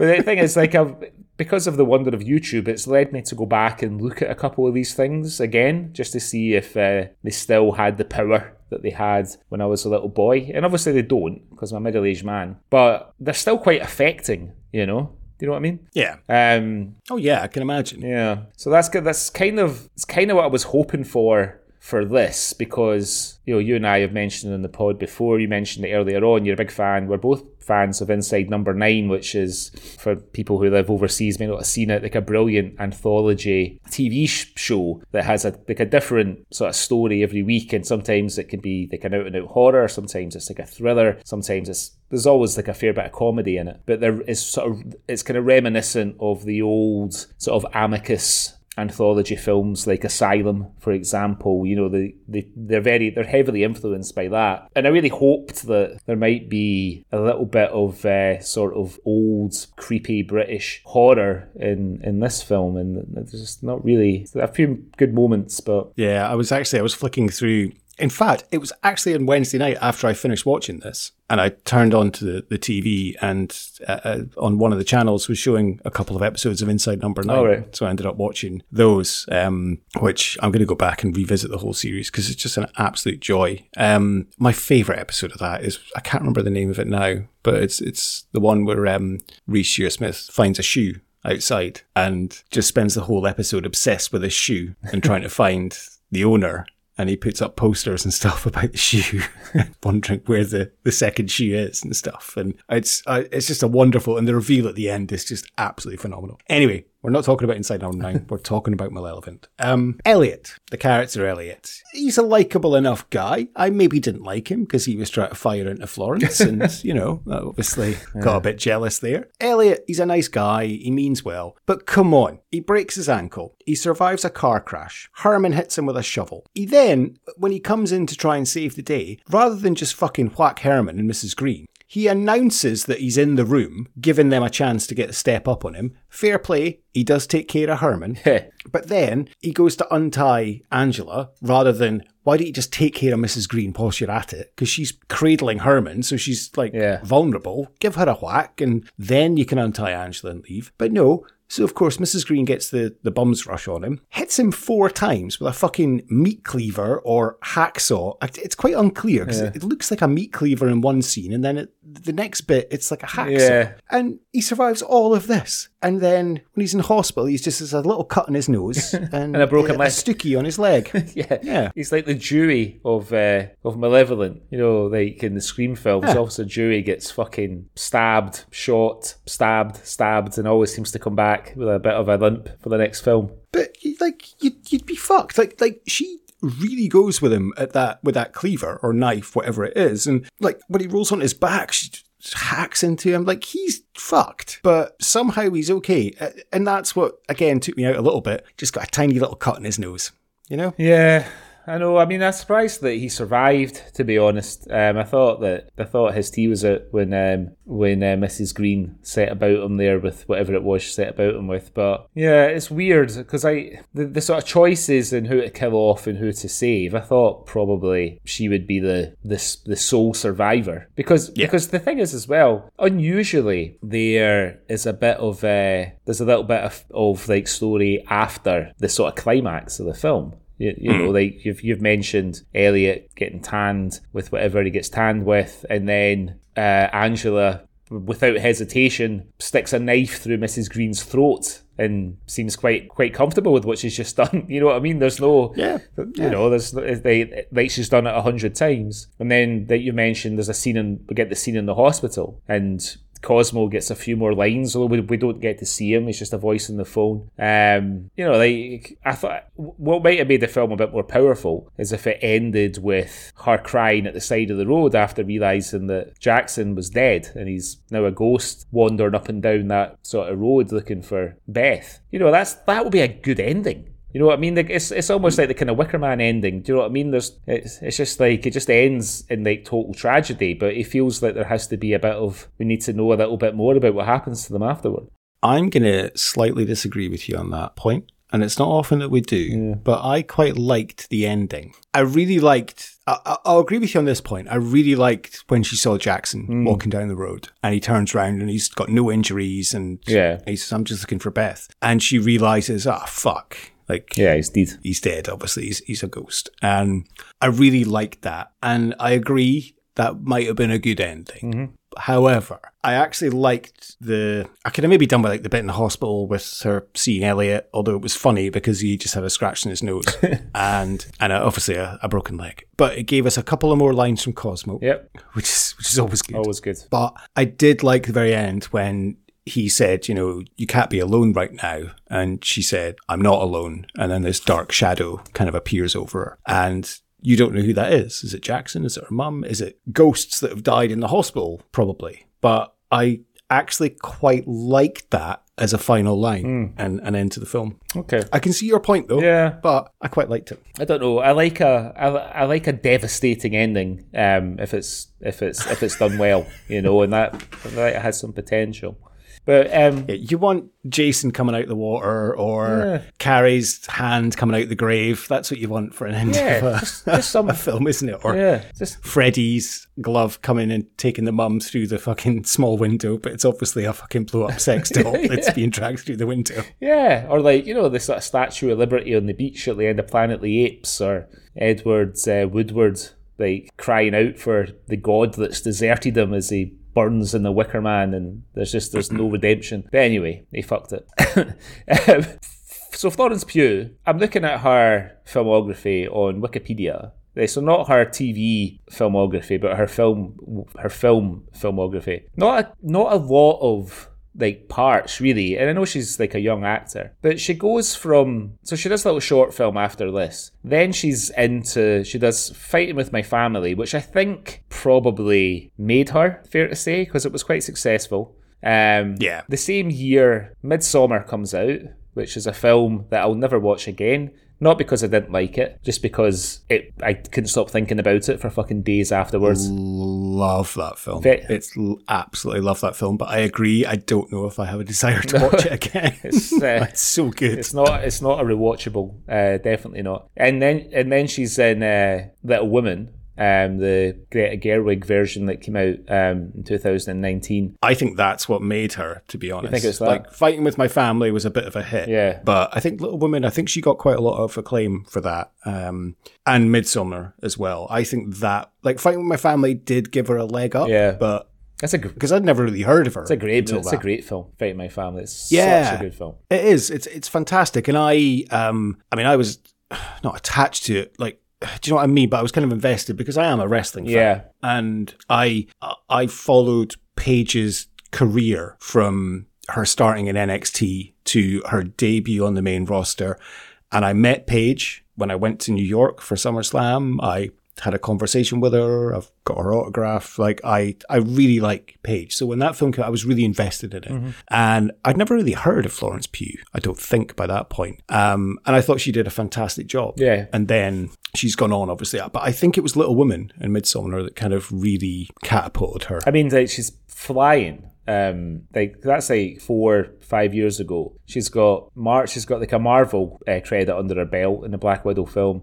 but the thing is, like, I've, because of the wonder of YouTube, it's led me to go back and look at a couple of these things again, just to see if uh, they still had the power that they had when I was a little boy. And obviously they don't, because I'm a middle aged man. But they're still quite affecting, you know? Do you know what I mean?
Yeah.
Um,
Oh yeah, I can imagine.
yeah. So that's good. That's kind of it's kind of what I was hoping for for this because you know you and I have mentioned in the pod before. You mentioned it earlier on. You're a big fan. We're both fans of Inside Number Nine, which is for people who live overseas may not have seen it, like a brilliant anthology TV sh- show that has a like a different sort of story every week, and sometimes it can be like an out and out horror. Sometimes it's like a thriller. Sometimes it's there's always like a fair bit of comedy in it, but there is sort of it's kind of reminiscent of the old sort of amicus anthology films like Asylum, for example. You know, they, they they're very they're heavily influenced by that, and I really hoped that there might be a little bit of uh, sort of old creepy British horror in in this film, and there's just not really a few good moments, but
Yeah, I was actually I was flicking through. In fact, it was actually on Wednesday night after I finished watching this, and I turned on to the, the TV, and uh, uh, on one of the channels was showing a couple of episodes of Inside Number Nine.
Oh, right.
So I ended up watching those, um, which I'm going to go back and revisit the whole series because it's just an absolute joy. Um, my favorite episode of that is I can't remember the name of it now, but it's it's the one where um, Reece Shearsmith finds a shoe outside and just spends the whole episode obsessed with his shoe and trying to find the owner. And he puts up posters and stuff about the shoe, wondering where the, the second shoe is and stuff. And it's uh, it's just a wonderful, and the reveal at the end is just absolutely phenomenal. Anyway, we're not talking about Inside Number Nine. we're talking about Malevolent. Um, Elliot, the character Elliot, he's a likable enough guy. I maybe didn't like him because he was trying to fire into Florence, and you know, obviously got a bit jealous there. Elliot, he's a nice guy. He means well, but come on, he breaks his ankle. He survives a car crash. Herman hits him with a shovel. He then, when he comes in to try and save the day, rather than just fucking whack Herman and Mrs. Green, he announces that he's in the room, giving them a chance to get a step up on him. Fair play, he does take care of Herman. but then he goes to untie Angela rather than, why don't you just take care of Mrs. Green whilst you're at it? Because she's cradling Herman, so she's like
Yeah.
vulnerable. Give her a whack and then you can untie Angela and leave. But no. So of course Mrs. Green gets the, the bums rush on him, hits him four times with a fucking meat cleaver or hacksaw. It's quite unclear because it, it looks like a meat cleaver in one scene, and then it, the next bit it's like a hacksaw.
Yeah.
And he survives all of this. And then when he's in hospital, he's just has a little cut in his nose and,
a broken
a,
leg.
a stookie on his leg.
yeah,
Yeah.
He's like the Dewey of uh, of Malevolent. You know, like in the Scream films, Officer Dewey gets fucking stabbed, shot, stabbed, stabbed, and always seems to come back with a bit of a limp for the next film.
But like you'd, you'd be fucked. Like like she really goes with him at that with that cleaver or knife, whatever it is, and like when he rolls on his back, she hacks into him. Like he's fucked, but somehow he's okay, and that's what again took me out a little bit. Just got a tiny little cut in his nose, you know.
Yeah, I know. I mean, I'm surprised that he survived. To be honest, um, I thought that I thought his tea was out when um, when uh, Mrs. Green set about him there with whatever it was she set about him with. But yeah, it's weird because I the, the sort of choices and who to kill off and who to save. I thought probably she would be the this the sole survivor because because the thing is as well. Unusually, there is a bit of uh, there's a little bit of, of like story after the sort of climax of the film. You, you know, like you've you've mentioned Elliot getting tanned with whatever he gets tanned with, and then uh, Angela, without hesitation, sticks a knife through Mrs. Green's throat and seems quite quite comfortable with what she's just done. You know what I mean? There's no,
Yeah,
you know, there's they like she's done it a hundred times, and then that you mentioned there's a scene in we get the scene in the hospital and. Cosmo gets a few more lines, although we, we don't get to see him. He's just a voice on the phone. Um, you know, like I thought, what might have made the film a bit more powerful is if it ended with her crying at the side of the road after realizing that Jackson was dead and he's now a ghost wandering up and down that sort of road looking for Beth. You know, that's that would be a good ending. You know what I mean? Like it's it's almost like the kind of Wicker Man ending. Do you know what I mean? There's it's it's just like it just ends in like total tragedy, but it feels like there has to be a bit of we need to know a little bit more about what happens to them afterward.
I'm going to slightly disagree with you on that point. and it's not often that we do, but I quite liked the ending. I really liked. I, I- I'll agree with you on this point. I really liked when she saw Jackson walking down the road, and he turns around and he's got no injuries, and
Yeah.
he says, "I'm just looking for Beth," and she realizes, "Ah, fuck." Like,
Yeah, he's dead.
he's dead. Obviously, he's, he's a ghost, and I really liked that. And I agree that might have been a good ending. Mm-hmm. However, I actually liked the. I could have maybe done with like the bit in the hospital with her seeing Elliot, although it was funny because he just had a scratch in his nose and and obviously a, a broken leg. But it gave us a couple of more lines from Cosmo,
Yep,
which is which is always good.
always good.
But I did like the very end when he said, you know, you can't be alone right now. And she said, I'm not alone. And then this dark shadow kind of appears over her. And you don't know who that is. Is it Jackson? Is it her mum? Is it ghosts that have died in the hospital? Probably. But I actually quite liked that as a final line and an end to the film.
Okay.
I can see your point though.
Yeah.
But I quite liked it.
I don't know. I like a I, like a devastating ending. Um, if it's if it's if it's done well, you know, and that that has some potential. But um,
Yeah, you want Jason coming out the water or
Yeah.
Carrie's hand coming out the grave. That's what you want for an end
yeah,
of a,
just, just some
a film, isn't it? Or
yeah, just
Freddy's glove coming and taking the mum through the fucking small window, but it's obviously a fucking blow up sex doll that's being dragged through the window.
yeah, or like you know the sort of Statue of Liberty on the beach at the end of Planet of the Apes, or Edward's uh, Woodward like crying out for the god that's deserted him as he burns in the Wicker Man, and there's just there's no redemption. But anyway, they fucked it. Um, so Florence Pugh, I'm looking at her filmography on Wikipedia. Uh, So not her TV filmography, but her film her film filmography. Not a, not a lot of like parts really, and I know she's like a young actor, but she goes from so she does a little short film after this. Then she's into she does Fighting with My Family, which I think probably made her fair to say because it was quite successful. Um,
Yeah.
the same year, Midsommar comes out, which is a film that I'll never watch again. Not because I didn't like it, just because it I couldn't stop thinking about it for fucking days afterwards.
Love that film.
Ve-
It's absolutely love that film, but I agree. I don't know if I have a desire to watch it again.
It's, uh,
it's so good.
It's not. It's not a rewatchable. Uh, definitely not. And then and then she's in uh, Little Women, um, the Greta Gerwig version that came out um, in 2019.
I think that's what made her, to be honest.
I think it's that?
Like fighting with my family was a bit of a hit.
Yeah.
But I think Little Women, I think she got quite a lot of acclaim for that. Um, and Midsommar as well. I think that like fighting with my family did give her a leg up.
Yeah.
But
That's a
because I'd never really heard of her.
it's a great
until
it's a great film. Fighting My Family. It's
Yeah.
such a good film.
It is. It's it's fantastic. And I um I mean I was not attached to it like do you know what I mean? But I was kind of invested because I am a wrestling fan.
Yeah.
And I I followed Paige's career from her starting in NXT to her debut on the main roster. And I met Paige when I went to New York for SummerSlam. I had a conversation with her. I've got her autograph. Like I, I really like Paige. So when that film came, out, I was really invested in it. And I'd never really heard of Florence Pugh. I don't think by that point. Um, and I thought she did a fantastic job.
Yeah.
And then she's gone on, obviously. But I think it was Little Woman and Midsommar that kind of really catapulted her.
I mean, like she's flying. Um, like that's like four, five years ago. She's got Mar. She's got like a Marvel uh, credit under her belt in the Black Widow film.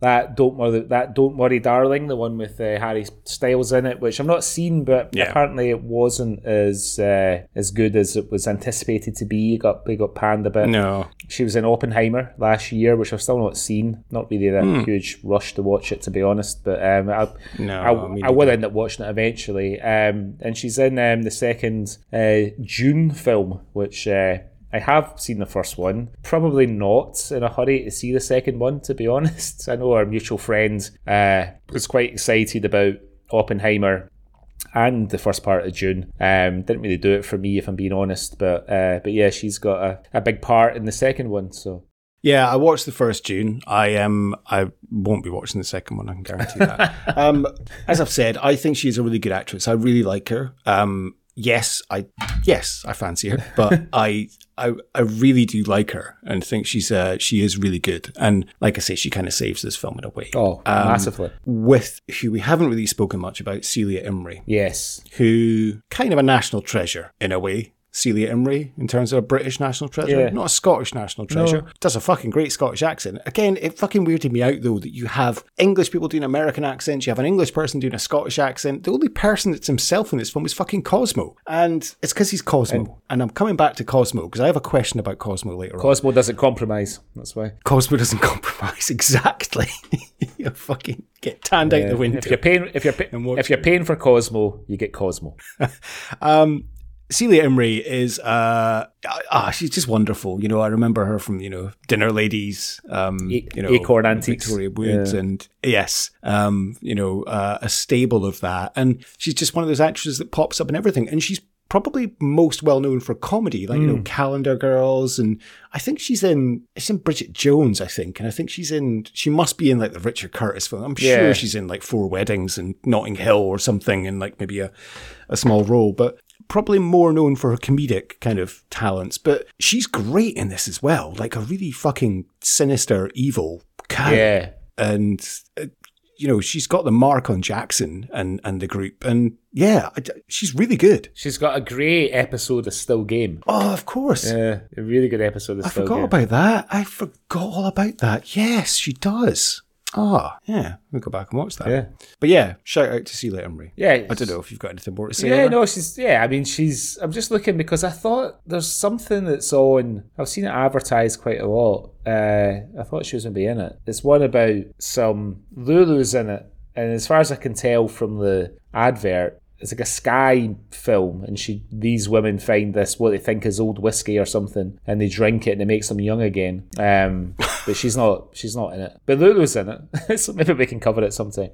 That don't worry, that don't worry, darling, the one with uh, Harry Styles in it, which I've not seen, but
Yeah.
apparently it wasn't as uh, as good as it was anticipated to be. It got it got panned a bit.
No.
She was in Oppenheimer last year, which I've still not seen. Not really that huge rush to watch it, to be honest. But um, I,
No,
I, I will end up watching it eventually. Um, and she's in um, the second uh, Dune film, which uh, I have seen the first one. Probably not in a hurry to see the second one, to be honest. I know our mutual friend uh, was quite excited about Oppenheimer and the first part of Dune. Um, didn't really do it for me, if I'm being honest. But uh, but yeah, she's got a, a big part in the second one. So
Yeah, I watched the first Dune. I um I won't be watching the second one. I can guarantee that. um, as I've said, I think she's a really good actress. I really like her. Um, yes, I yes I fancy her, but I I I really do like her and think she's uh she is really good. And like I say, she kind of saves this film in a way.
oh, massively.
With who we haven't really spoken much about, Celia Imrie
Yes.
who kind of a national treasure in a way. Celia Imrie in terms of a British national treasure,
Yeah.
not a Scottish national treasure. Does a fucking great Scottish accent. Again, it fucking weirded me out though that you have English people doing American accents, you have an English person doing a Scottish accent. The only person that's himself in this film is fucking Cosmo, and it's because he's Cosmo. And, I'm coming back to Cosmo because I have a question about Cosmo later on.
Cosmo doesn't compromise. That's why.
Cosmo doesn't compromise exactly. you fucking get tanned out the window.
If you're paying, if you're if you're paying for Cosmo, you get Cosmo.
Um, Celia Imrie is uh ah she's just wonderful. You know, I remember her from you know Dinner Ladies, um,
A-
you know
Acorn Antiques.
Victoria Woods,
Yeah.
and yes, um, you know uh, a stable of that. And she's just one of those actresses that pops up in everything, and she's probably most well known for comedy, like you
Mm.
know Calendar Girls, and I think she's in she's in Bridget Jones, I think, and I think she's in she must be in like the Richard Curtis film. I'm
Yeah.
sure she's in like Four Weddings and Notting Hill or something, in like maybe a a small role, but probably more known for her comedic kind of talents. But she's great in this as well, like a really fucking sinister, evil cat.
Yeah.
And, uh, you know, she's got the mark on Jackson and, and the group. And yeah, I she's really good.
She's got a great episode of Still Game.
Oh, of course.
Yeah, a really good episode of
I
Still
forgot about that. I forgot all about that. Yes, she does. Ah, yeah. We'll go back and watch that.
Yeah.
But yeah, shout out to Celia Imrie.
Yeah,
I don't know if you've got anything more to say.
Yeah, no, she's yeah. I mean, she's. I'm just looking because I thought there's something that's on. I've seen it advertised quite a lot. Uh, I thought she was going to be in it. It's one about some Lulu's in it, and as far as I can tell from the advert, it's like a Sky film, and she these women find this what they think is old whiskey or something, and they drink it, and it makes them young again. Um, but she's not. She's not in it. But Lulu's in it, so maybe we can cover it sometime.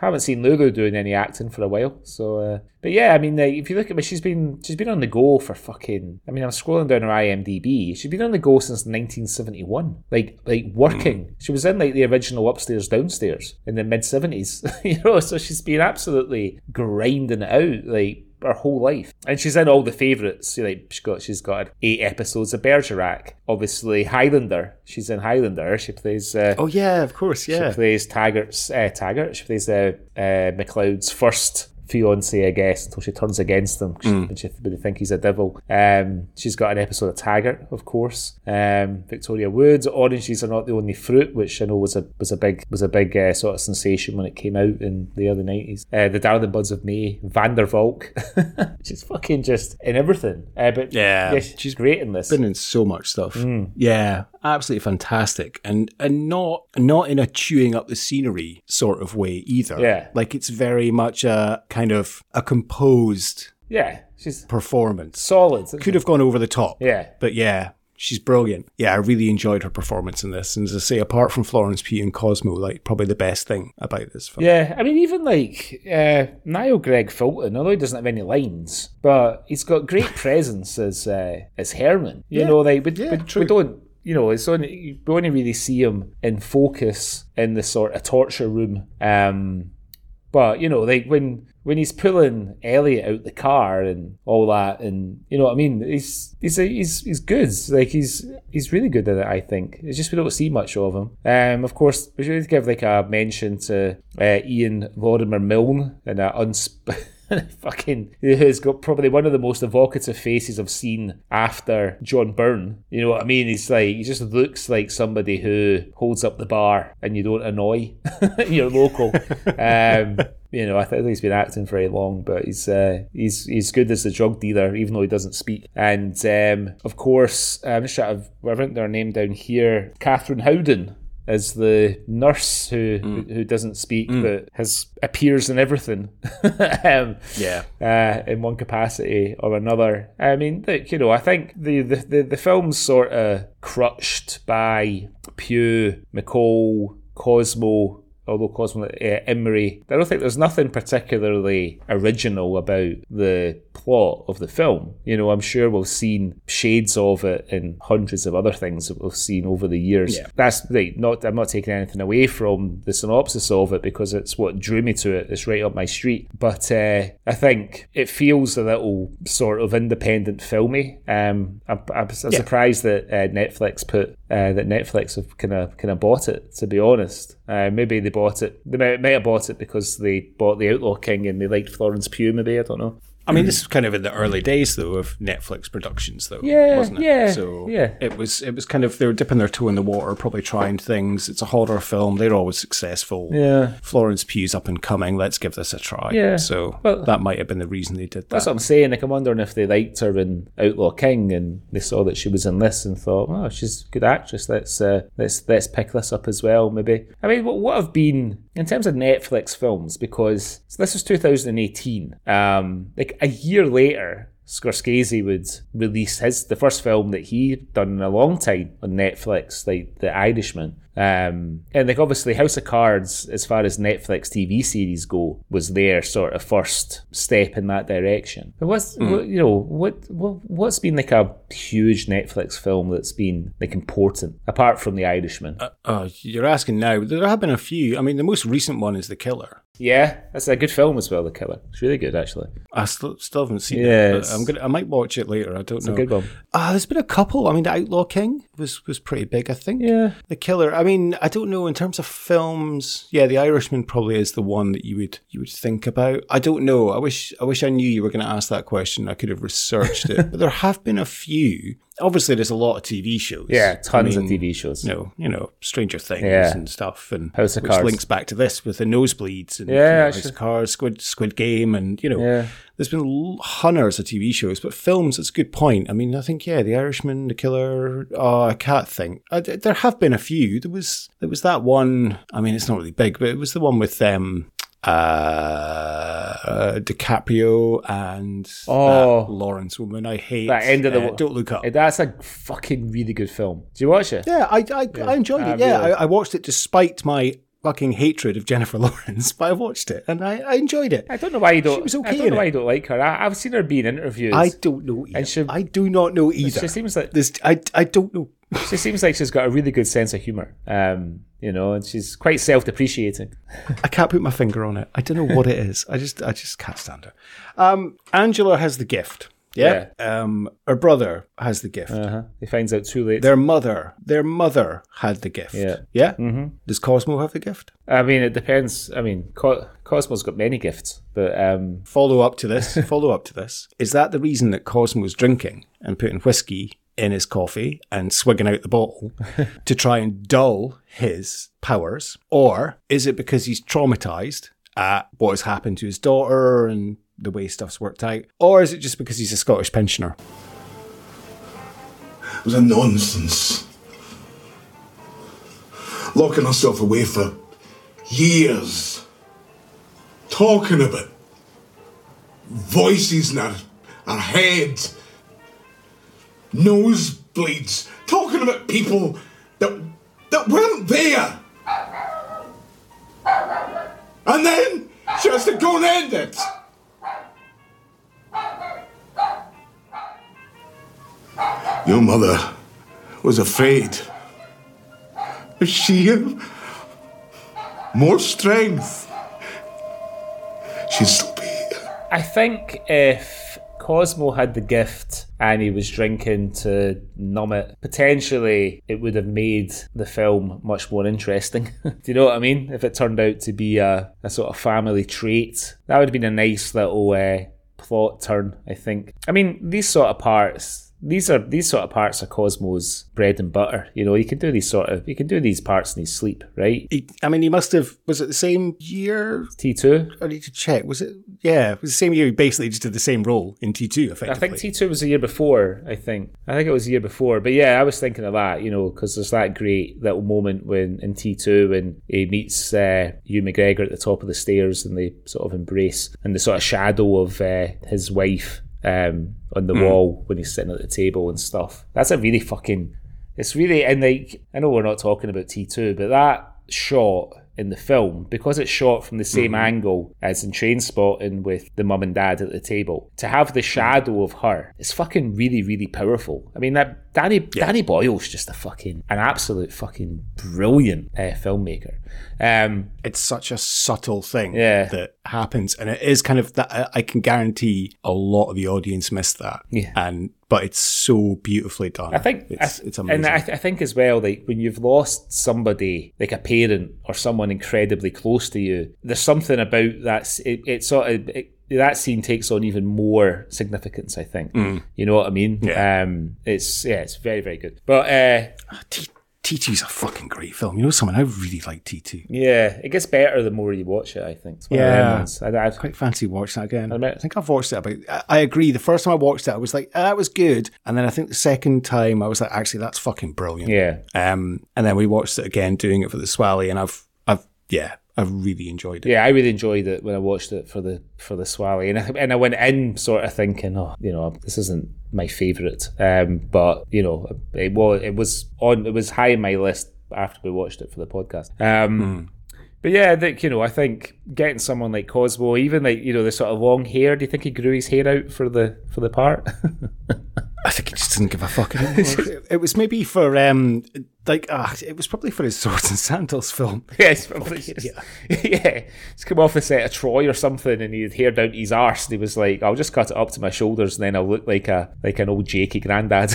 Haven't seen Lulu doing any acting for a while, so. Uh, but yeah, I mean, if you look at me, she's been she's been on the go for fucking. I mean, I'm scrolling down her IMDb. She's been on the go since 1971, like like working. She was in like the original Upstairs Downstairs in the mid 70s, you know. So she's been absolutely grinding it out, like her whole life. And she's in all the favourites. Like she's got she's got eight episodes of Bergerac. Obviously Highlander. She's in Highlander. She plays. Uh,
Oh, yeah, of course. Yeah.
she plays Taggart's uh, Taggart. She plays uh, uh, MacLeod's first fiance, I guess, until she turns against him
Mm.
she, when they think he's a devil. Um, she's got an episode of Taggart, of course. Um, Victoria Woods, Oranges Are Not the Only Fruit, which I know was a was a big was a big uh, sort of sensation when it came out in the early nineties. Uh, the Darling Buds of May, Van der Valk. she's fucking just in everything. Uh, but
Yeah.
she's great in this.
been in so much stuff.
Mm.
Yeah, absolutely fantastic, and and not not in a chewing up the scenery sort of way either.
Yeah.
like it's very much a kind of a composed
yeah, she's
performance.
solid.
Could have gone over the top.
Yeah.
but yeah. She's brilliant. Yeah, I really enjoyed her performance in this. And as I say, apart from Florence Pugh and Cosmo, like probably the best thing about this film.
Yeah, I mean, even like uh, Niall Greig Fulton, although he doesn't have any lines, but he's got great presence as uh, as Herman. You
Yeah.
know, like we,
Yeah,
we,
true.
we don't. You know, it's only we only really see him in focus in the sort of torture room. Um, but you know, like when when he's pulling Elliot out the car and all that, and you know what I mean, he's he's he's he's good. Like he's he's really good at it. I think it's just we don't see much of him. Um, of course, we should give like a mention to uh, Ian Lorimer Milne and a unsp- fucking who's got probably one of the most evocative faces I've seen after John Byrne. You know what I mean? He's like he just looks like somebody who holds up the bar and you don't annoy your local. um, you know, I think he's been acting very long, but he's uh, he's he's good as a drug dealer, even though he doesn't speak. And um, of course, I'm just trying to I've written their name down here. Catherine Howden as the nurse who who, who doesn't speak but has appears in everything. um,
Yeah.
uh, in one capacity or another. I mean, look, you know, I think the the, the, the film's sort of crutched by Pugh, McCole, Cosmo. Although Cosmo uh, Imrie, I don't think there's nothing particularly original about the plot of the film. You know, I'm sure we've seen shades of it in hundreds of other things that we've seen over the years.
Yeah.
That's right. Not I'm not taking anything away from the synopsis of it because it's what drew me to it. It's right up my street. But uh, I think it feels a little sort of independent filmy. Um, I'm, I'm, I'm surprised that uh, Netflix put uh, that Netflix have kind of kind of bought it. To be honest, uh, maybe they bought it. They may, might have bought it because they bought the Outlaw King and they liked Florence Pugh. Maybe I don't know.
I mean, this is kind of in the early days, though, of Netflix productions, though.
Yeah,
wasn't it?
yeah,
So
yeah.
it was. It was kind of they were dipping their toe in the water, probably trying things. It's a horror film. They're always successful.
Yeah.
Florence Pugh's up and coming. Let's give this a try.
Yeah.
So
Well-
that might have been the reason they did that.
That's what I'm saying. Like, I'm wondering if they liked her in Outlaw King and they saw that she was in this and thought, "Oh, she's a good actress. Let's uh, let's let's pick this up as well." Maybe. I mean, what what have been in terms of Netflix films? Because so this was 2018. Um, like a year later. Scorsese would release his the first film that he'd done in a long time on Netflix, like The Irishman. Um, and like obviously House of Cards, as far as Netflix TV series go, was their sort of first step in that direction. But what's hmm. what, you know what, what what's been like a huge Netflix film that's been like important apart from The Irishman?
Oh, you're asking now. There have been a few. I mean, the most recent one is The Killer.
Yeah, that's a good film as well. The Killer, it's really good actually.
I still, still haven't seen
Yeah,
it. But I'm gonna. I might watch it later. I don't
It's
know.
a good one.
Ah, there's been a couple. I mean, The Outlaw King was was pretty big. I think.
Yeah.
The Killer. I mean, I don't know in terms of films. Yeah, The Irishman probably is the one that you would you would think about. I don't know. I wish I wish I knew you were going to ask that question. I could have researched it. but there have been a few. Obviously, there's a lot of TV shows.
Yeah, tons
I
of TV shows.
You know, you know, Stranger Things
Yeah.
and stuff, and
House of
which
Cards.
links back to this with the nosebleeds and
Yeah,
you know, House of Cards, Squid Squid Game, and you know,
Yeah.
there's been l- hundreds of TV shows, but films. It's a good point. I mean, I think yeah, The Irishman, The Killer. Oh, I can't think. Uh, th- there have been a few. There was there was that one. I mean, it's not really big, but it was the one with um uh DiCaprio and
Oh.
Lawrence woman. I hate
That end of the
uh, Don't Look Up.
Eh, That's a fucking really good film. Do you watch it?
Yeah, I I, I enjoyed it. Yeah,
really?
I, I watched it despite my fucking hatred of Jennifer Lawrence, but I watched it and I, I enjoyed it.
I don't know why you don't.
She was okay
I don't know why you don't like her. I, I've seen her being interviewed.
I don't know either.
And she-
I do not know either.
She seems like
this. I I don't know.
she seems like she's got a really good sense of humor. Um, you know, and she's quite self-depreciating.
I can't put my finger on it. I don't know what it is. I just I just can't stand her. Um, Angela has the gift. Yeah. Um, her brother has the gift.
Uh-huh. He finds out too late.
Their mother, their mother had the gift.
Yeah.
Yeah. Mm-hmm. Does Cosmo have the gift?
I mean, it depends. I mean, Co- Cosmo's got many gifts, but um,
follow up to this. follow up to this. Is that the reason that Cosmo's drinking and putting whiskey in his coffee and swigging out the bottle to try and dull his powers? Or is it because he's traumatized at what has happened to his daughter and the way stuff's worked out? Or is it just because he's a Scottish pensioner?
It was a nonsense. Locking herself away for years. Talking about voices in her, her head. Nosebleeds. Talking about people that, that weren't there. And then she has to go and end it. Your mother was afraid. She had more strength, she'd still be here.
I think if Cosmo had the gift and he was drinking to numb it, potentially it would have made the film much more interesting. Do you know what I mean? If it turned out to be a, a sort of family trait, that would have been a nice little uh, plot turn, I think. I mean, these sort of parts. These are these sort of parts are Cosmo's bread and butter. You know, he can do these sort of he can do these parts in his sleep, right?
He, I mean, he must have. Was it the same year?
T two.
I need to check. Was it? Yeah, it was the same year. He basically just did the same role in T two. Effectively,
I think T two was the year before. I think I think it was the year before. But yeah, I was thinking of that. You know, because there's that great little moment when in T two when he meets uh, Ewan McGregor at the top of the stairs and they sort of embrace, and the sort of shadow of uh, his wife um, on the hmm. wall when he's sitting at the table and stuff. That's a really fucking. It's really and like I know we're not talking about T two, but that shot in the film because it's shot from the same mm-hmm. angle as in Trainspotting with the mum and dad at the table. To have the hmm. shadow of her is fucking really, really powerful. I mean that Danny Danny Boyle's just a fucking an absolute fucking brilliant uh, filmmaker. Um,
it's such a subtle thing
Yeah.
that happens, and it is kind of that. I- I can guarantee a lot of the audience missed that.
Yeah.
and but it's so beautifully done.
I think
it's,
I-
it's amazing.
and I, th- I think as well, like when you've lost somebody, like a parent or someone incredibly close to you, there's something about that. It, it sort of it, that scene takes on even more significance. I think. You know what I mean?
Mm. Yeah.
Um, it's yeah, it's very very good. But uh,
T- T2's a fucking great film. You know someone I really like T2.
yeah, it gets better the more you watch it. I think. It's one of them
Yeah.
I, I,
I quite fancy watching that again.
admit-
I think I've watched it about. I, I agree. The first time I watched it, I was like, ah, "That was good," and then I think the second time I was like, "Actually, that's fucking brilliant."
yeah.
Um, and then we watched it again, doing it for the Swally, and I've, I've, yeah, I've really enjoyed it.
Yeah, I really enjoyed it when I watched it for the for the Swally, and I, and I went in sort of thinking, oh, you know, this isn't my favourite, um, but you know, it was it was on it was high on my list after we watched it for the podcast. Um, But yeah, I think you know, I think getting someone like Cosmo, even like you know the sort of long hair. Do you think he grew his hair out for the for the part?
I think he just didn't give a fuck anymore. it was maybe for um, like, ah, it was probably for his Swords and Sandals film.
Yeah, it's probably just, yeah. He's come off the set of Troy or something, and he had hair down to his arse. And he was like, "I'll just cut it up to my shoulders, and then I'll look like a like an old Jakey granddad."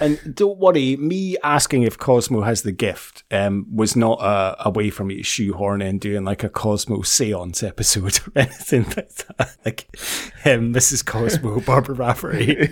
And don't worry, me asking if Cosmo has the gift um, was not a, a way for me to shoehorn in doing like a Cosmo seance episode or anything like that. Like him, Mrs. Cosmo, Barbara Rafferty,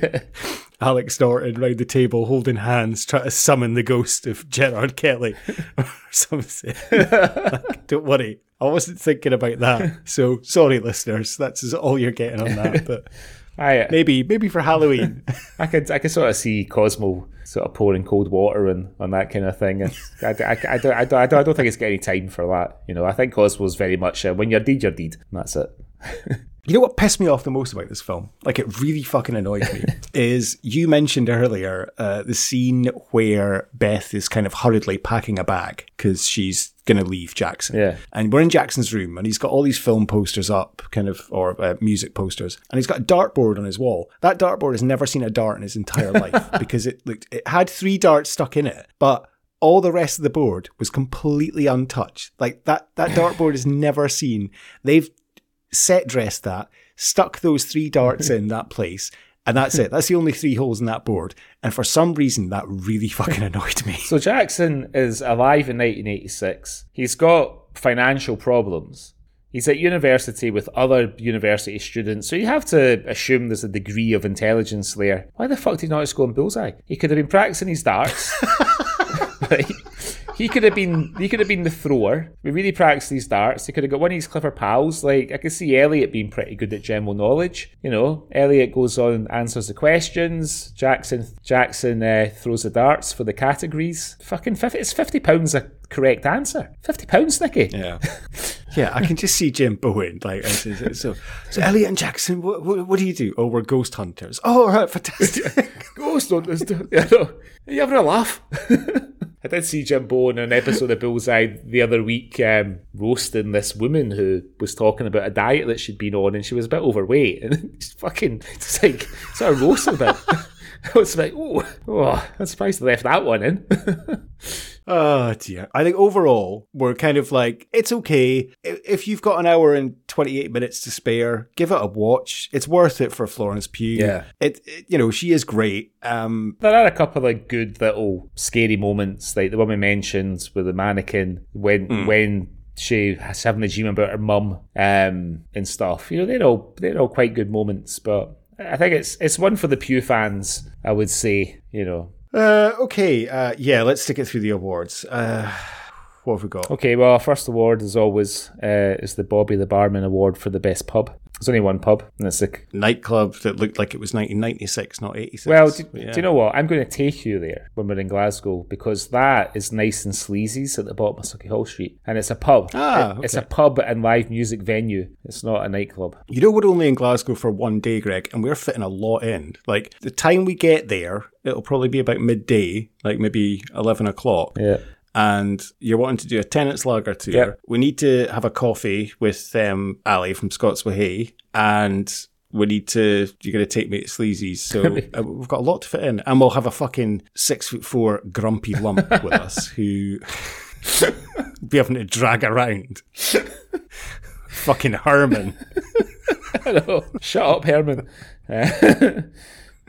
Alex Norton round the table holding hands, trying to summon the ghost of Gerard Kelly or something. Like, don't worry, I wasn't thinking about that. So sorry, listeners, that's all you're getting on that. But
I
maybe, maybe for Halloween.
I could I could sort of see Cosmo sort of pouring cold water and on that kind of thing. I, I, I, don't, I, don't, I don't I don't think it's got any time for that. You know, I think Cosmo's very much uh, when you're deed, you're deed. That's it.
You know what pissed me off the most about this film? Like it really fucking annoyed me. is you mentioned earlier uh, the scene where Beth is kind of hurriedly packing a bag because she's going to leave Jackson.
Yeah.
And we're in Jackson's room and he's got all these film posters up, kind of, or uh, music posters, and he's got a dartboard on his wall. That dartboard has never seen a dart in his entire life because it looked, it had three darts stuck in it, but all the rest of the board was completely untouched. Like that, that dartboard is never seen. They've set dressed that, stuck those three darts in that place, and that's it. That's the only three holes in that board. And for some reason, that really fucking annoyed me.
So Jackson is alive in 1986. He's got financial problems. He's at university with other university students, so you have to assume there's a degree of intelligence there. Why the fuck did he not just go on bullseye? He could have been practicing his darts. right? He could have been he could have been the thrower. We really practiced these darts. He could have got one of his clever pals. Like I could see Elliot being pretty good at general knowledge. You know, Elliot goes on, and answers the questions. Jackson Jackson uh, throws the darts for the categories. Fucking fifty. It's fifty pounds a correct answer. Fifty pounds, Nicky.
Yeah. Yeah, I can just see Jim Bowen. Like, so, so, so, Elliot and Jackson, what, what, what do you do? Oh, we're ghost hunters. Oh, all right, fantastic.
Ghost hunters. do- You know, are you having a laugh? I did see Jim Bowen in an episode of Bullseye the other week um, roasting this woman who was talking about a diet that she'd been on and she was a bit overweight and it's fucking it's like sort of roasting a bit. I was like, oh, oh, I'm surprised they left that one in.
Oh dear. I think overall we're kind of like it's okay if you've got an hour and twenty eight minutes to spare. Give it a watch. It's worth it for Florence Pugh.
Yeah.
It, it you know she is great. Um.
There are a couple of good little scary moments, like the one we mentioned with the mannequin when when she has having a dream about her mum um, and stuff. You know, they're all they're all quite good moments, but I think it's it's one for the Pugh fans. I would say, you know.
Uh. Okay. Uh. Yeah. Let's stick it through the awards. Uh. What have we got?
Okay, well, our first award, as always, uh, is the Bobby the Barman Award for the best pub. There's only one pub, and it's the
Nightclub that looked like it was 1996, not 86.
Well, do,
Yeah.
do you know what? I'm going to take you there when we're in Glasgow because that is nice and sleazy's at the bottom of Sauchiehall Street, and it's a pub.
Ah,
It- It's a pub and live music venue. It's not a nightclub.
You know, we're only in Glasgow for one day, Greg, and we're fitting a lot in. Like, the time we get there, it'll probably be about midday, like maybe 11 o'clock.
Yeah.
And you're wanting to do a Tennent's lager tour.
Yep.
We need to have a coffee with um, Ali from Scots Way, and we need to. You're going to take me to Sleazy's, so uh, we've got a lot to fit in, and we'll have a fucking six foot four grumpy lump with us who be having to drag around. fucking Herman.
Hello. Shut up, Herman. Uh,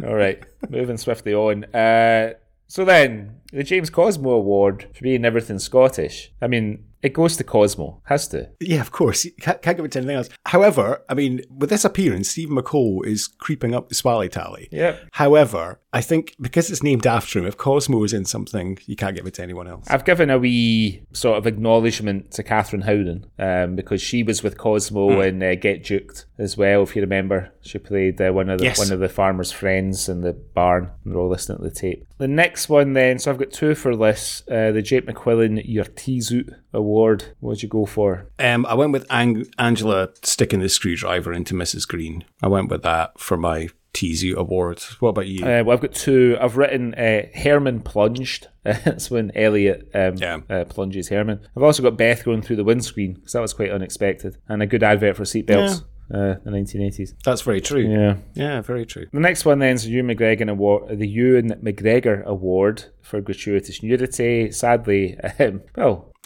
all right, moving swiftly on. Uh, so then, the James Cosmo Award for being everything Scottish. I mean, It goes to Cosmo. Has to.
Yeah, of course. Can't, can't give it to anything else. However, I mean, with this appearance, Stephen McCole is creeping up the Swally tally.
Yep.
However, I think because it's named after him, if Cosmo is in something, you can't give it to anyone else.
I've given a wee sort of acknowledgement to Catherine Howden um, because she was with Cosmo
Hmm.
in uh, Get Juked as well. If you remember, she played uh, one of the
Yes.
one of the farmer's friends in the barn. and They're all listening to the tape. The next one, then, so I've got two for this: uh, the Jake McQuillan Your Teazoot Award. What'd you go for?
Um, I went with Ang- Angela sticking the screwdriver into Mrs. Green. I went with that for my Teasu award. What about you?
Uh, well, I've got two. I've written uh, Herman plunged. That's when Elliot um,
Yeah.
uh, plunges Herman. I've also got Beth going through the windscreen because that was quite unexpected and a good advert for seatbelts. Uh, the 1980s.
That's very true.
Yeah.
Yeah, very true.
The next one then is the Ewan McGregor Award, the Ewan McGregor Award for gratuitous nudity. Sadly, um, well,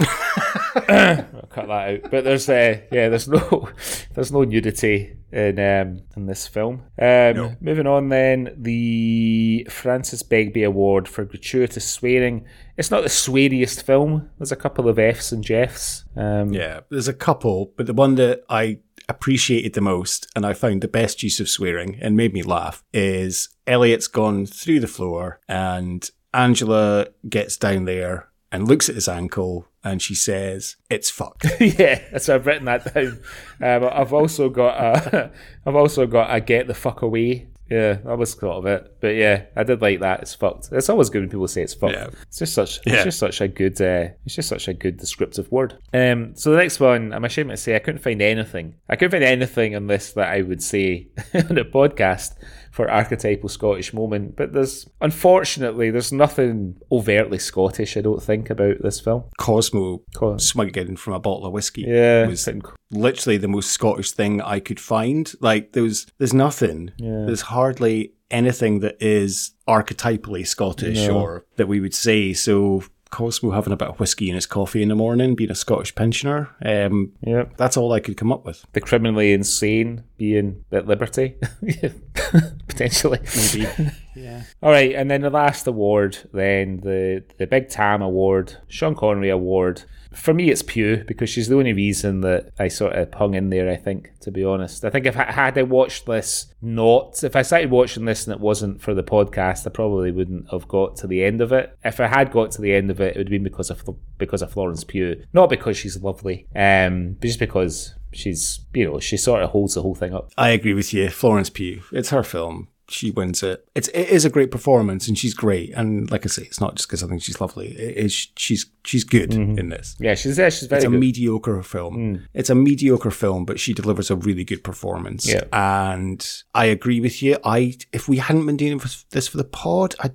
I'll cut that out. But there's uh, yeah, there's no there's no nudity in um, in this film. Um, Moving on then, the Francis Begbie Award for gratuitous swearing. It's not the sweariest film. There's a couple of Fs and Jeffs. Um,
Yeah, there's a couple, but the one that I appreciated the most and I found the best use of swearing and made me laugh is Elliot's gone through the floor and Angela gets down there and looks at his ankle and she says, It's fucked.
yeah, so I've written that down. Um, I've also got a, I've also got a get the fuck away. Yeah, that was sort of it. But yeah, I did like that. It's fucked. It's always good when people say it's fucked.
Yeah.
It's just such.
Yeah.
It's just such a good. Uh, it's just such a good descriptive word. Um. So the next one, I'm ashamed to say, I couldn't find anything. I couldn't find anything on this that I would say on a podcast for archetypal Scottish moment. But there's unfortunately there's nothing overtly Scottish. I don't think about this film.
Cosmo
Co-
smuggling from a bottle of whiskey
Yeah.
was literally the most Scottish thing I could find. Like there was, there's nothing.
Yeah.
There's hardly anything that is archetypally Scottish
No.
or that we would say. So Cosmo having a bit of whiskey in his coffee in the morning, being a Scottish pensioner. Um,
Yep.
that's all I could come up with.
the criminally insane being at liberty, potentially.
Maybe. yeah.
All right, and then the last award, then the the Big Tam Award, Sean Connery Award. For me, it's Pugh because she's the only reason that I sort of hung in there. I think, to be honest, I think if I, had I watched this not, if I started watching this and it wasn't for the podcast, I probably wouldn't have got to the end of it. If I had got to the end of it, it would have been because of because of Florence Pugh, not because she's lovely, um, but just because she's you know she sort of holds the whole thing up.
I agree with you. Florence Pugh. It's her film. She wins it. It's it is a great performance, and she's great. And like I say, it's not just because I think she's lovely. It is she's she's good mm-hmm. in this.
Yeah, she's yeah, she's very
It's a
good.
mediocre film. Mm. It's a mediocre film, but she delivers a really good performance.
Yeah.
And I agree with you. I if we hadn't been doing this for the pod, I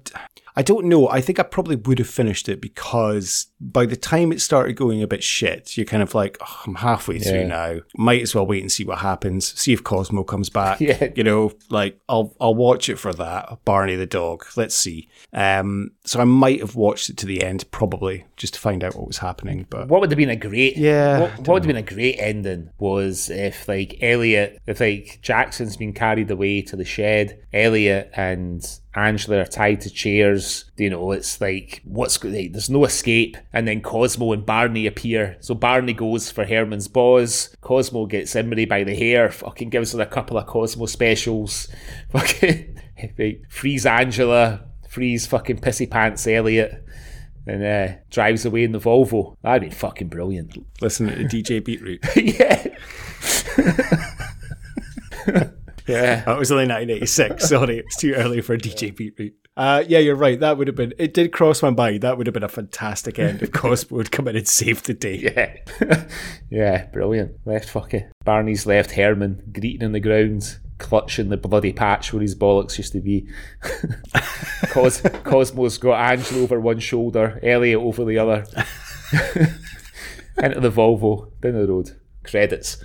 I don't know. I think I probably would have finished it because by the time it started going a bit shit, you're kind of like, oh, I'm halfway through
Yeah.
now. Might as well wait and see what happens. See if Cosmo comes back.
Yeah.
You know, like I'll I'll watch it for that. Barney the dog. Let's see. Um, so I might have watched it to the end, probably just to find out what was happening. But
What would have been a great
Yeah,
What, what would have been a great ending was if like Elliot, if like Jackson's been carried away to the shed, Elliot and Angela are tied to chairs. You know, it's like what's like, there's no escape, and then Cosmo and Barney appear. So Barney goes for Herman's boss. Cosmo gets Imrie by the hair. Fucking gives her a couple of Cosmo specials. Fucking like, frees Angela. Frees fucking pissy pants Elliot and uh, drives away in the Volvo. That'd be fucking brilliant.
listen to DJ Beatroot.
yeah. yeah.
That was only 1986. Sorry, it's too early for a DJ Beetroot. Uh, yeah, you're right. That would have been. It did cross my mind. That would have been a fantastic end if Cosmo would come in and save the day.
Yeah. yeah, brilliant. Left fucking Barney's left Herman greeting in the ground, clutching the bloody patch where his bollocks used to be. Cos- Cosmo's got Angela over one shoulder, Elliot over the other. Into the Volvo, down the road. Credits.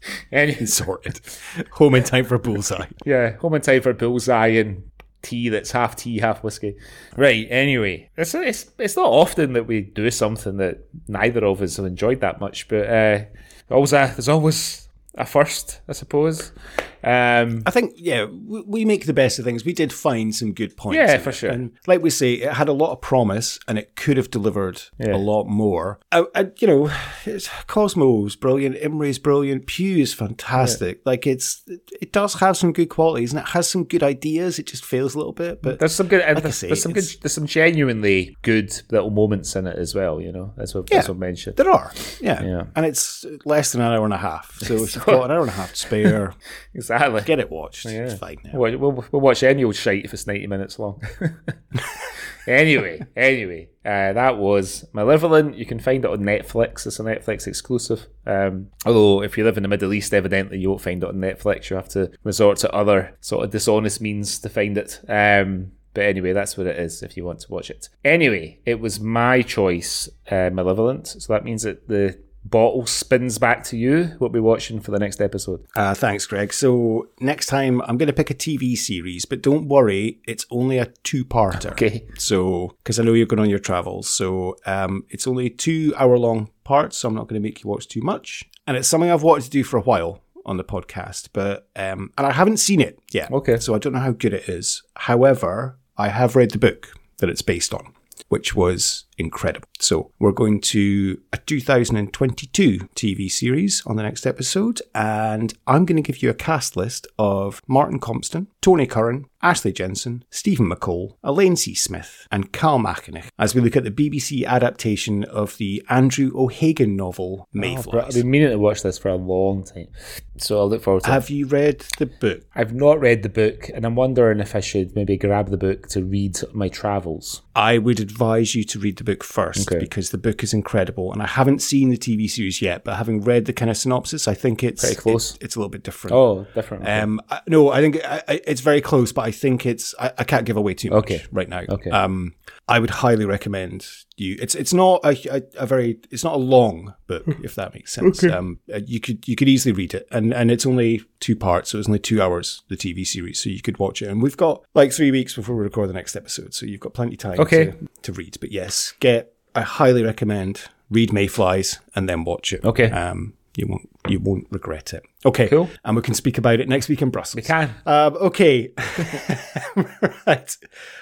Any-
Sorted. Home in time for bullseye.
Yeah, home in time for bullseye and tea that's half tea, half whiskey. Right. Anyway, it's it's it's not often that we do something that neither of us have enjoyed that much, but uh, always a, there's always a first, I suppose. Um,
I think, yeah, we, we make the best of things. We did find some good points.
Yeah, for sure.
And like we say, it had a lot of promise and it could have delivered
Yeah.
a lot more. Uh, uh, you know, it's, Cosmo's brilliant, Imrie's brilliant, Pugh is fantastic. Like it's, it does have some good qualities and it has some good ideas. It just fails a little bit, but
there's some good,
like I
there's,
say,
there's some good, there's some genuinely good little moments in it as well. You know, as we've,
Yeah.
as we've mentioned.
There are, yeah.
Yeah.
And it's less than an hour and a half. So got an hour and a half to spare,
Exactly.
get it watched.
Yeah.
It's fine now.
We'll, we'll, we'll watch any old shite if it's 90 minutes long. anyway, anyway, uh, that was Malevolent. You can find it on Netflix. It's a Netflix exclusive. Um, although, if you live in the Middle East, evidently you won't find it on Netflix. You have to resort to other sort of dishonest means to find it. Um, but anyway, that's what it is if you want to watch it. Anyway, it was my choice, uh, Malevolent. So that means that the bottle spins back to you. What we're watching for the next episode.
Uh, thanks, Greg. So next time I'm going to pick a TV series, but don't worry, it's only a two-parter.
Okay.
So because I know you're going on your travels, so um, it's only two hour-long parts. So I'm not going to make you watch too much, and it's something I've wanted to do for a while on the podcast, but um, and I haven't seen it yet.
Okay.
So I don't know how good it is. However, I have read the book that it's based on. Which was incredible. So, we're going to a 2022 TV series on the next episode, and I'm going to give you a cast list of Martin Compston, Tony Curran, Ashley Jensen, Stephen McCole, Elaine C. Smith, and Carl Mackinich as we look at the BBC adaptation of the Andrew O'Hagan novel
Oh,
Mayflies.
I've been meaning to watch this for a long time, so I'll look forward to it.
Have you read the book?
I've not read the book, and I'm wondering if I should maybe grab the book to read my travels.
I would advise you to read the book first
Okay.
because the book is incredible. And I haven't seen the TV series yet, but having read the kind of synopsis, I think it's
Pretty close.
it- it's a little bit different.
Oh, different. okay.
Um, I, no, I think I, I, it's very close, but I think it's I, can't give away too much
Okay.
right now.
Okay.
Um, I would highly recommend you. It's it's not a, a, a very it's not a long book if that makes sense. Um, uh, you could you could easily read it, and and it's only two parts, so it's only two hours the TV series, so you could watch it. And we've got like three weeks before we record the next episode, so you've got plenty of time
Okay.
to, to read. But yes, get I highly recommend read Mayflies and then watch it.
Okay.
Um, you won't you won't regret it. Okay.
Cool.
And we can speak about it next week in Brussels.
we can.
Um, okay. right.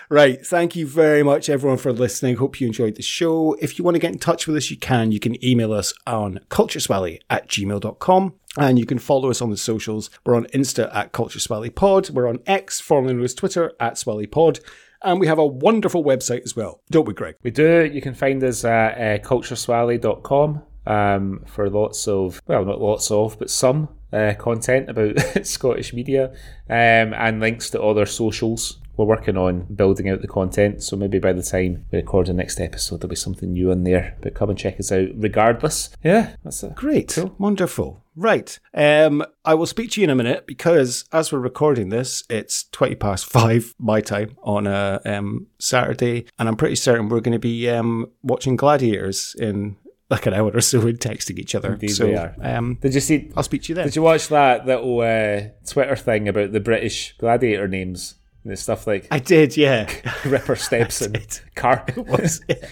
Right. Thank you very much, everyone, for listening. Hope you enjoyed the show. If you want to get in touch with us, you can. You can email us on cultureswally at gmail.com. And you can follow us on the socials. We're on Insta at cultureswallypod. We're on X, formerly known as Twitter, at swallypod. And we have a wonderful website as well, don't we, Greg?
We do. You can find us at uh, cultureswally.com um, for lots of, well, not lots of, but some uh, content about Scottish media um, and links to other socials. We're working on building out the content, so maybe by the time we record the next episode, there'll be something new in there. But come and check us out regardless. Yeah, that's it.
Great. Wonderful. Right. Um, I will speak to you in a minute because as we're recording this, it's 20 past five my time on a um, Saturday. And I'm pretty certain we're going to be um, watching Gladiators in like an hour or so and texting each other.
Indeed
so
we are.
Um,
Did you see?
I'll speak to you then.
Did you watch that little uh, Twitter thing about the British gladiator names? And stuff like
I did, yeah.
Ripper Steps and
did.
carpet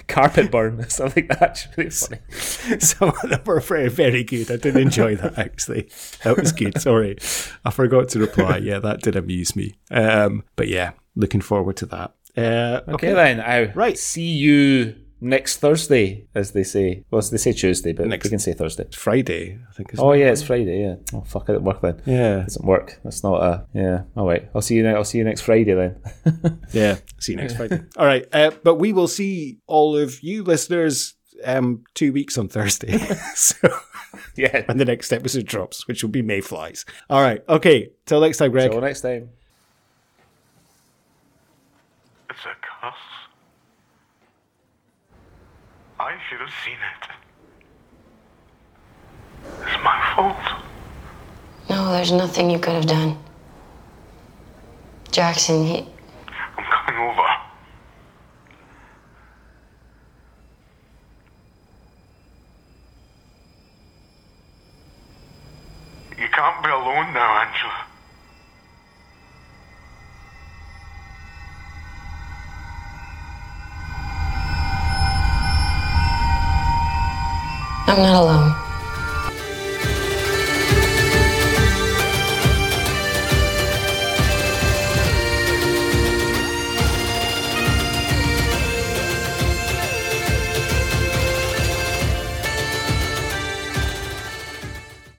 carpet burn, something like that. Really funny.
Some of them were very, very good. I did enjoy that actually. That was good. Sorry, I forgot to reply. Yeah, that did amuse me. Um, but yeah, looking forward to that. Uh,
Okay, then, I
Right.
see you next Thursday, as they say. Well, they say Tuesday, but
Next-
we can say Thursday.
Friday, I think.
Oh
it?
yeah, it's Friday. Yeah. Oh fuck, it didn't work then.
yeah, it
doesn't work. That's not a yeah. All right, I'll see you. Ne- I'll see you next Friday then.
yeah. See you next Friday. All right, uh, but we will see all of you listeners um, two weeks on Thursday. so
yeah.
when the next episode drops, which will be Mayflies. All right. Okay. Till next time, Greg.
Till next time.
It's a curse. I should have seen it. It's my fault.
No, there's nothing you could have done. Jackson, he.
I'm coming over. You can't be alone now, Angela.
I'm not alone.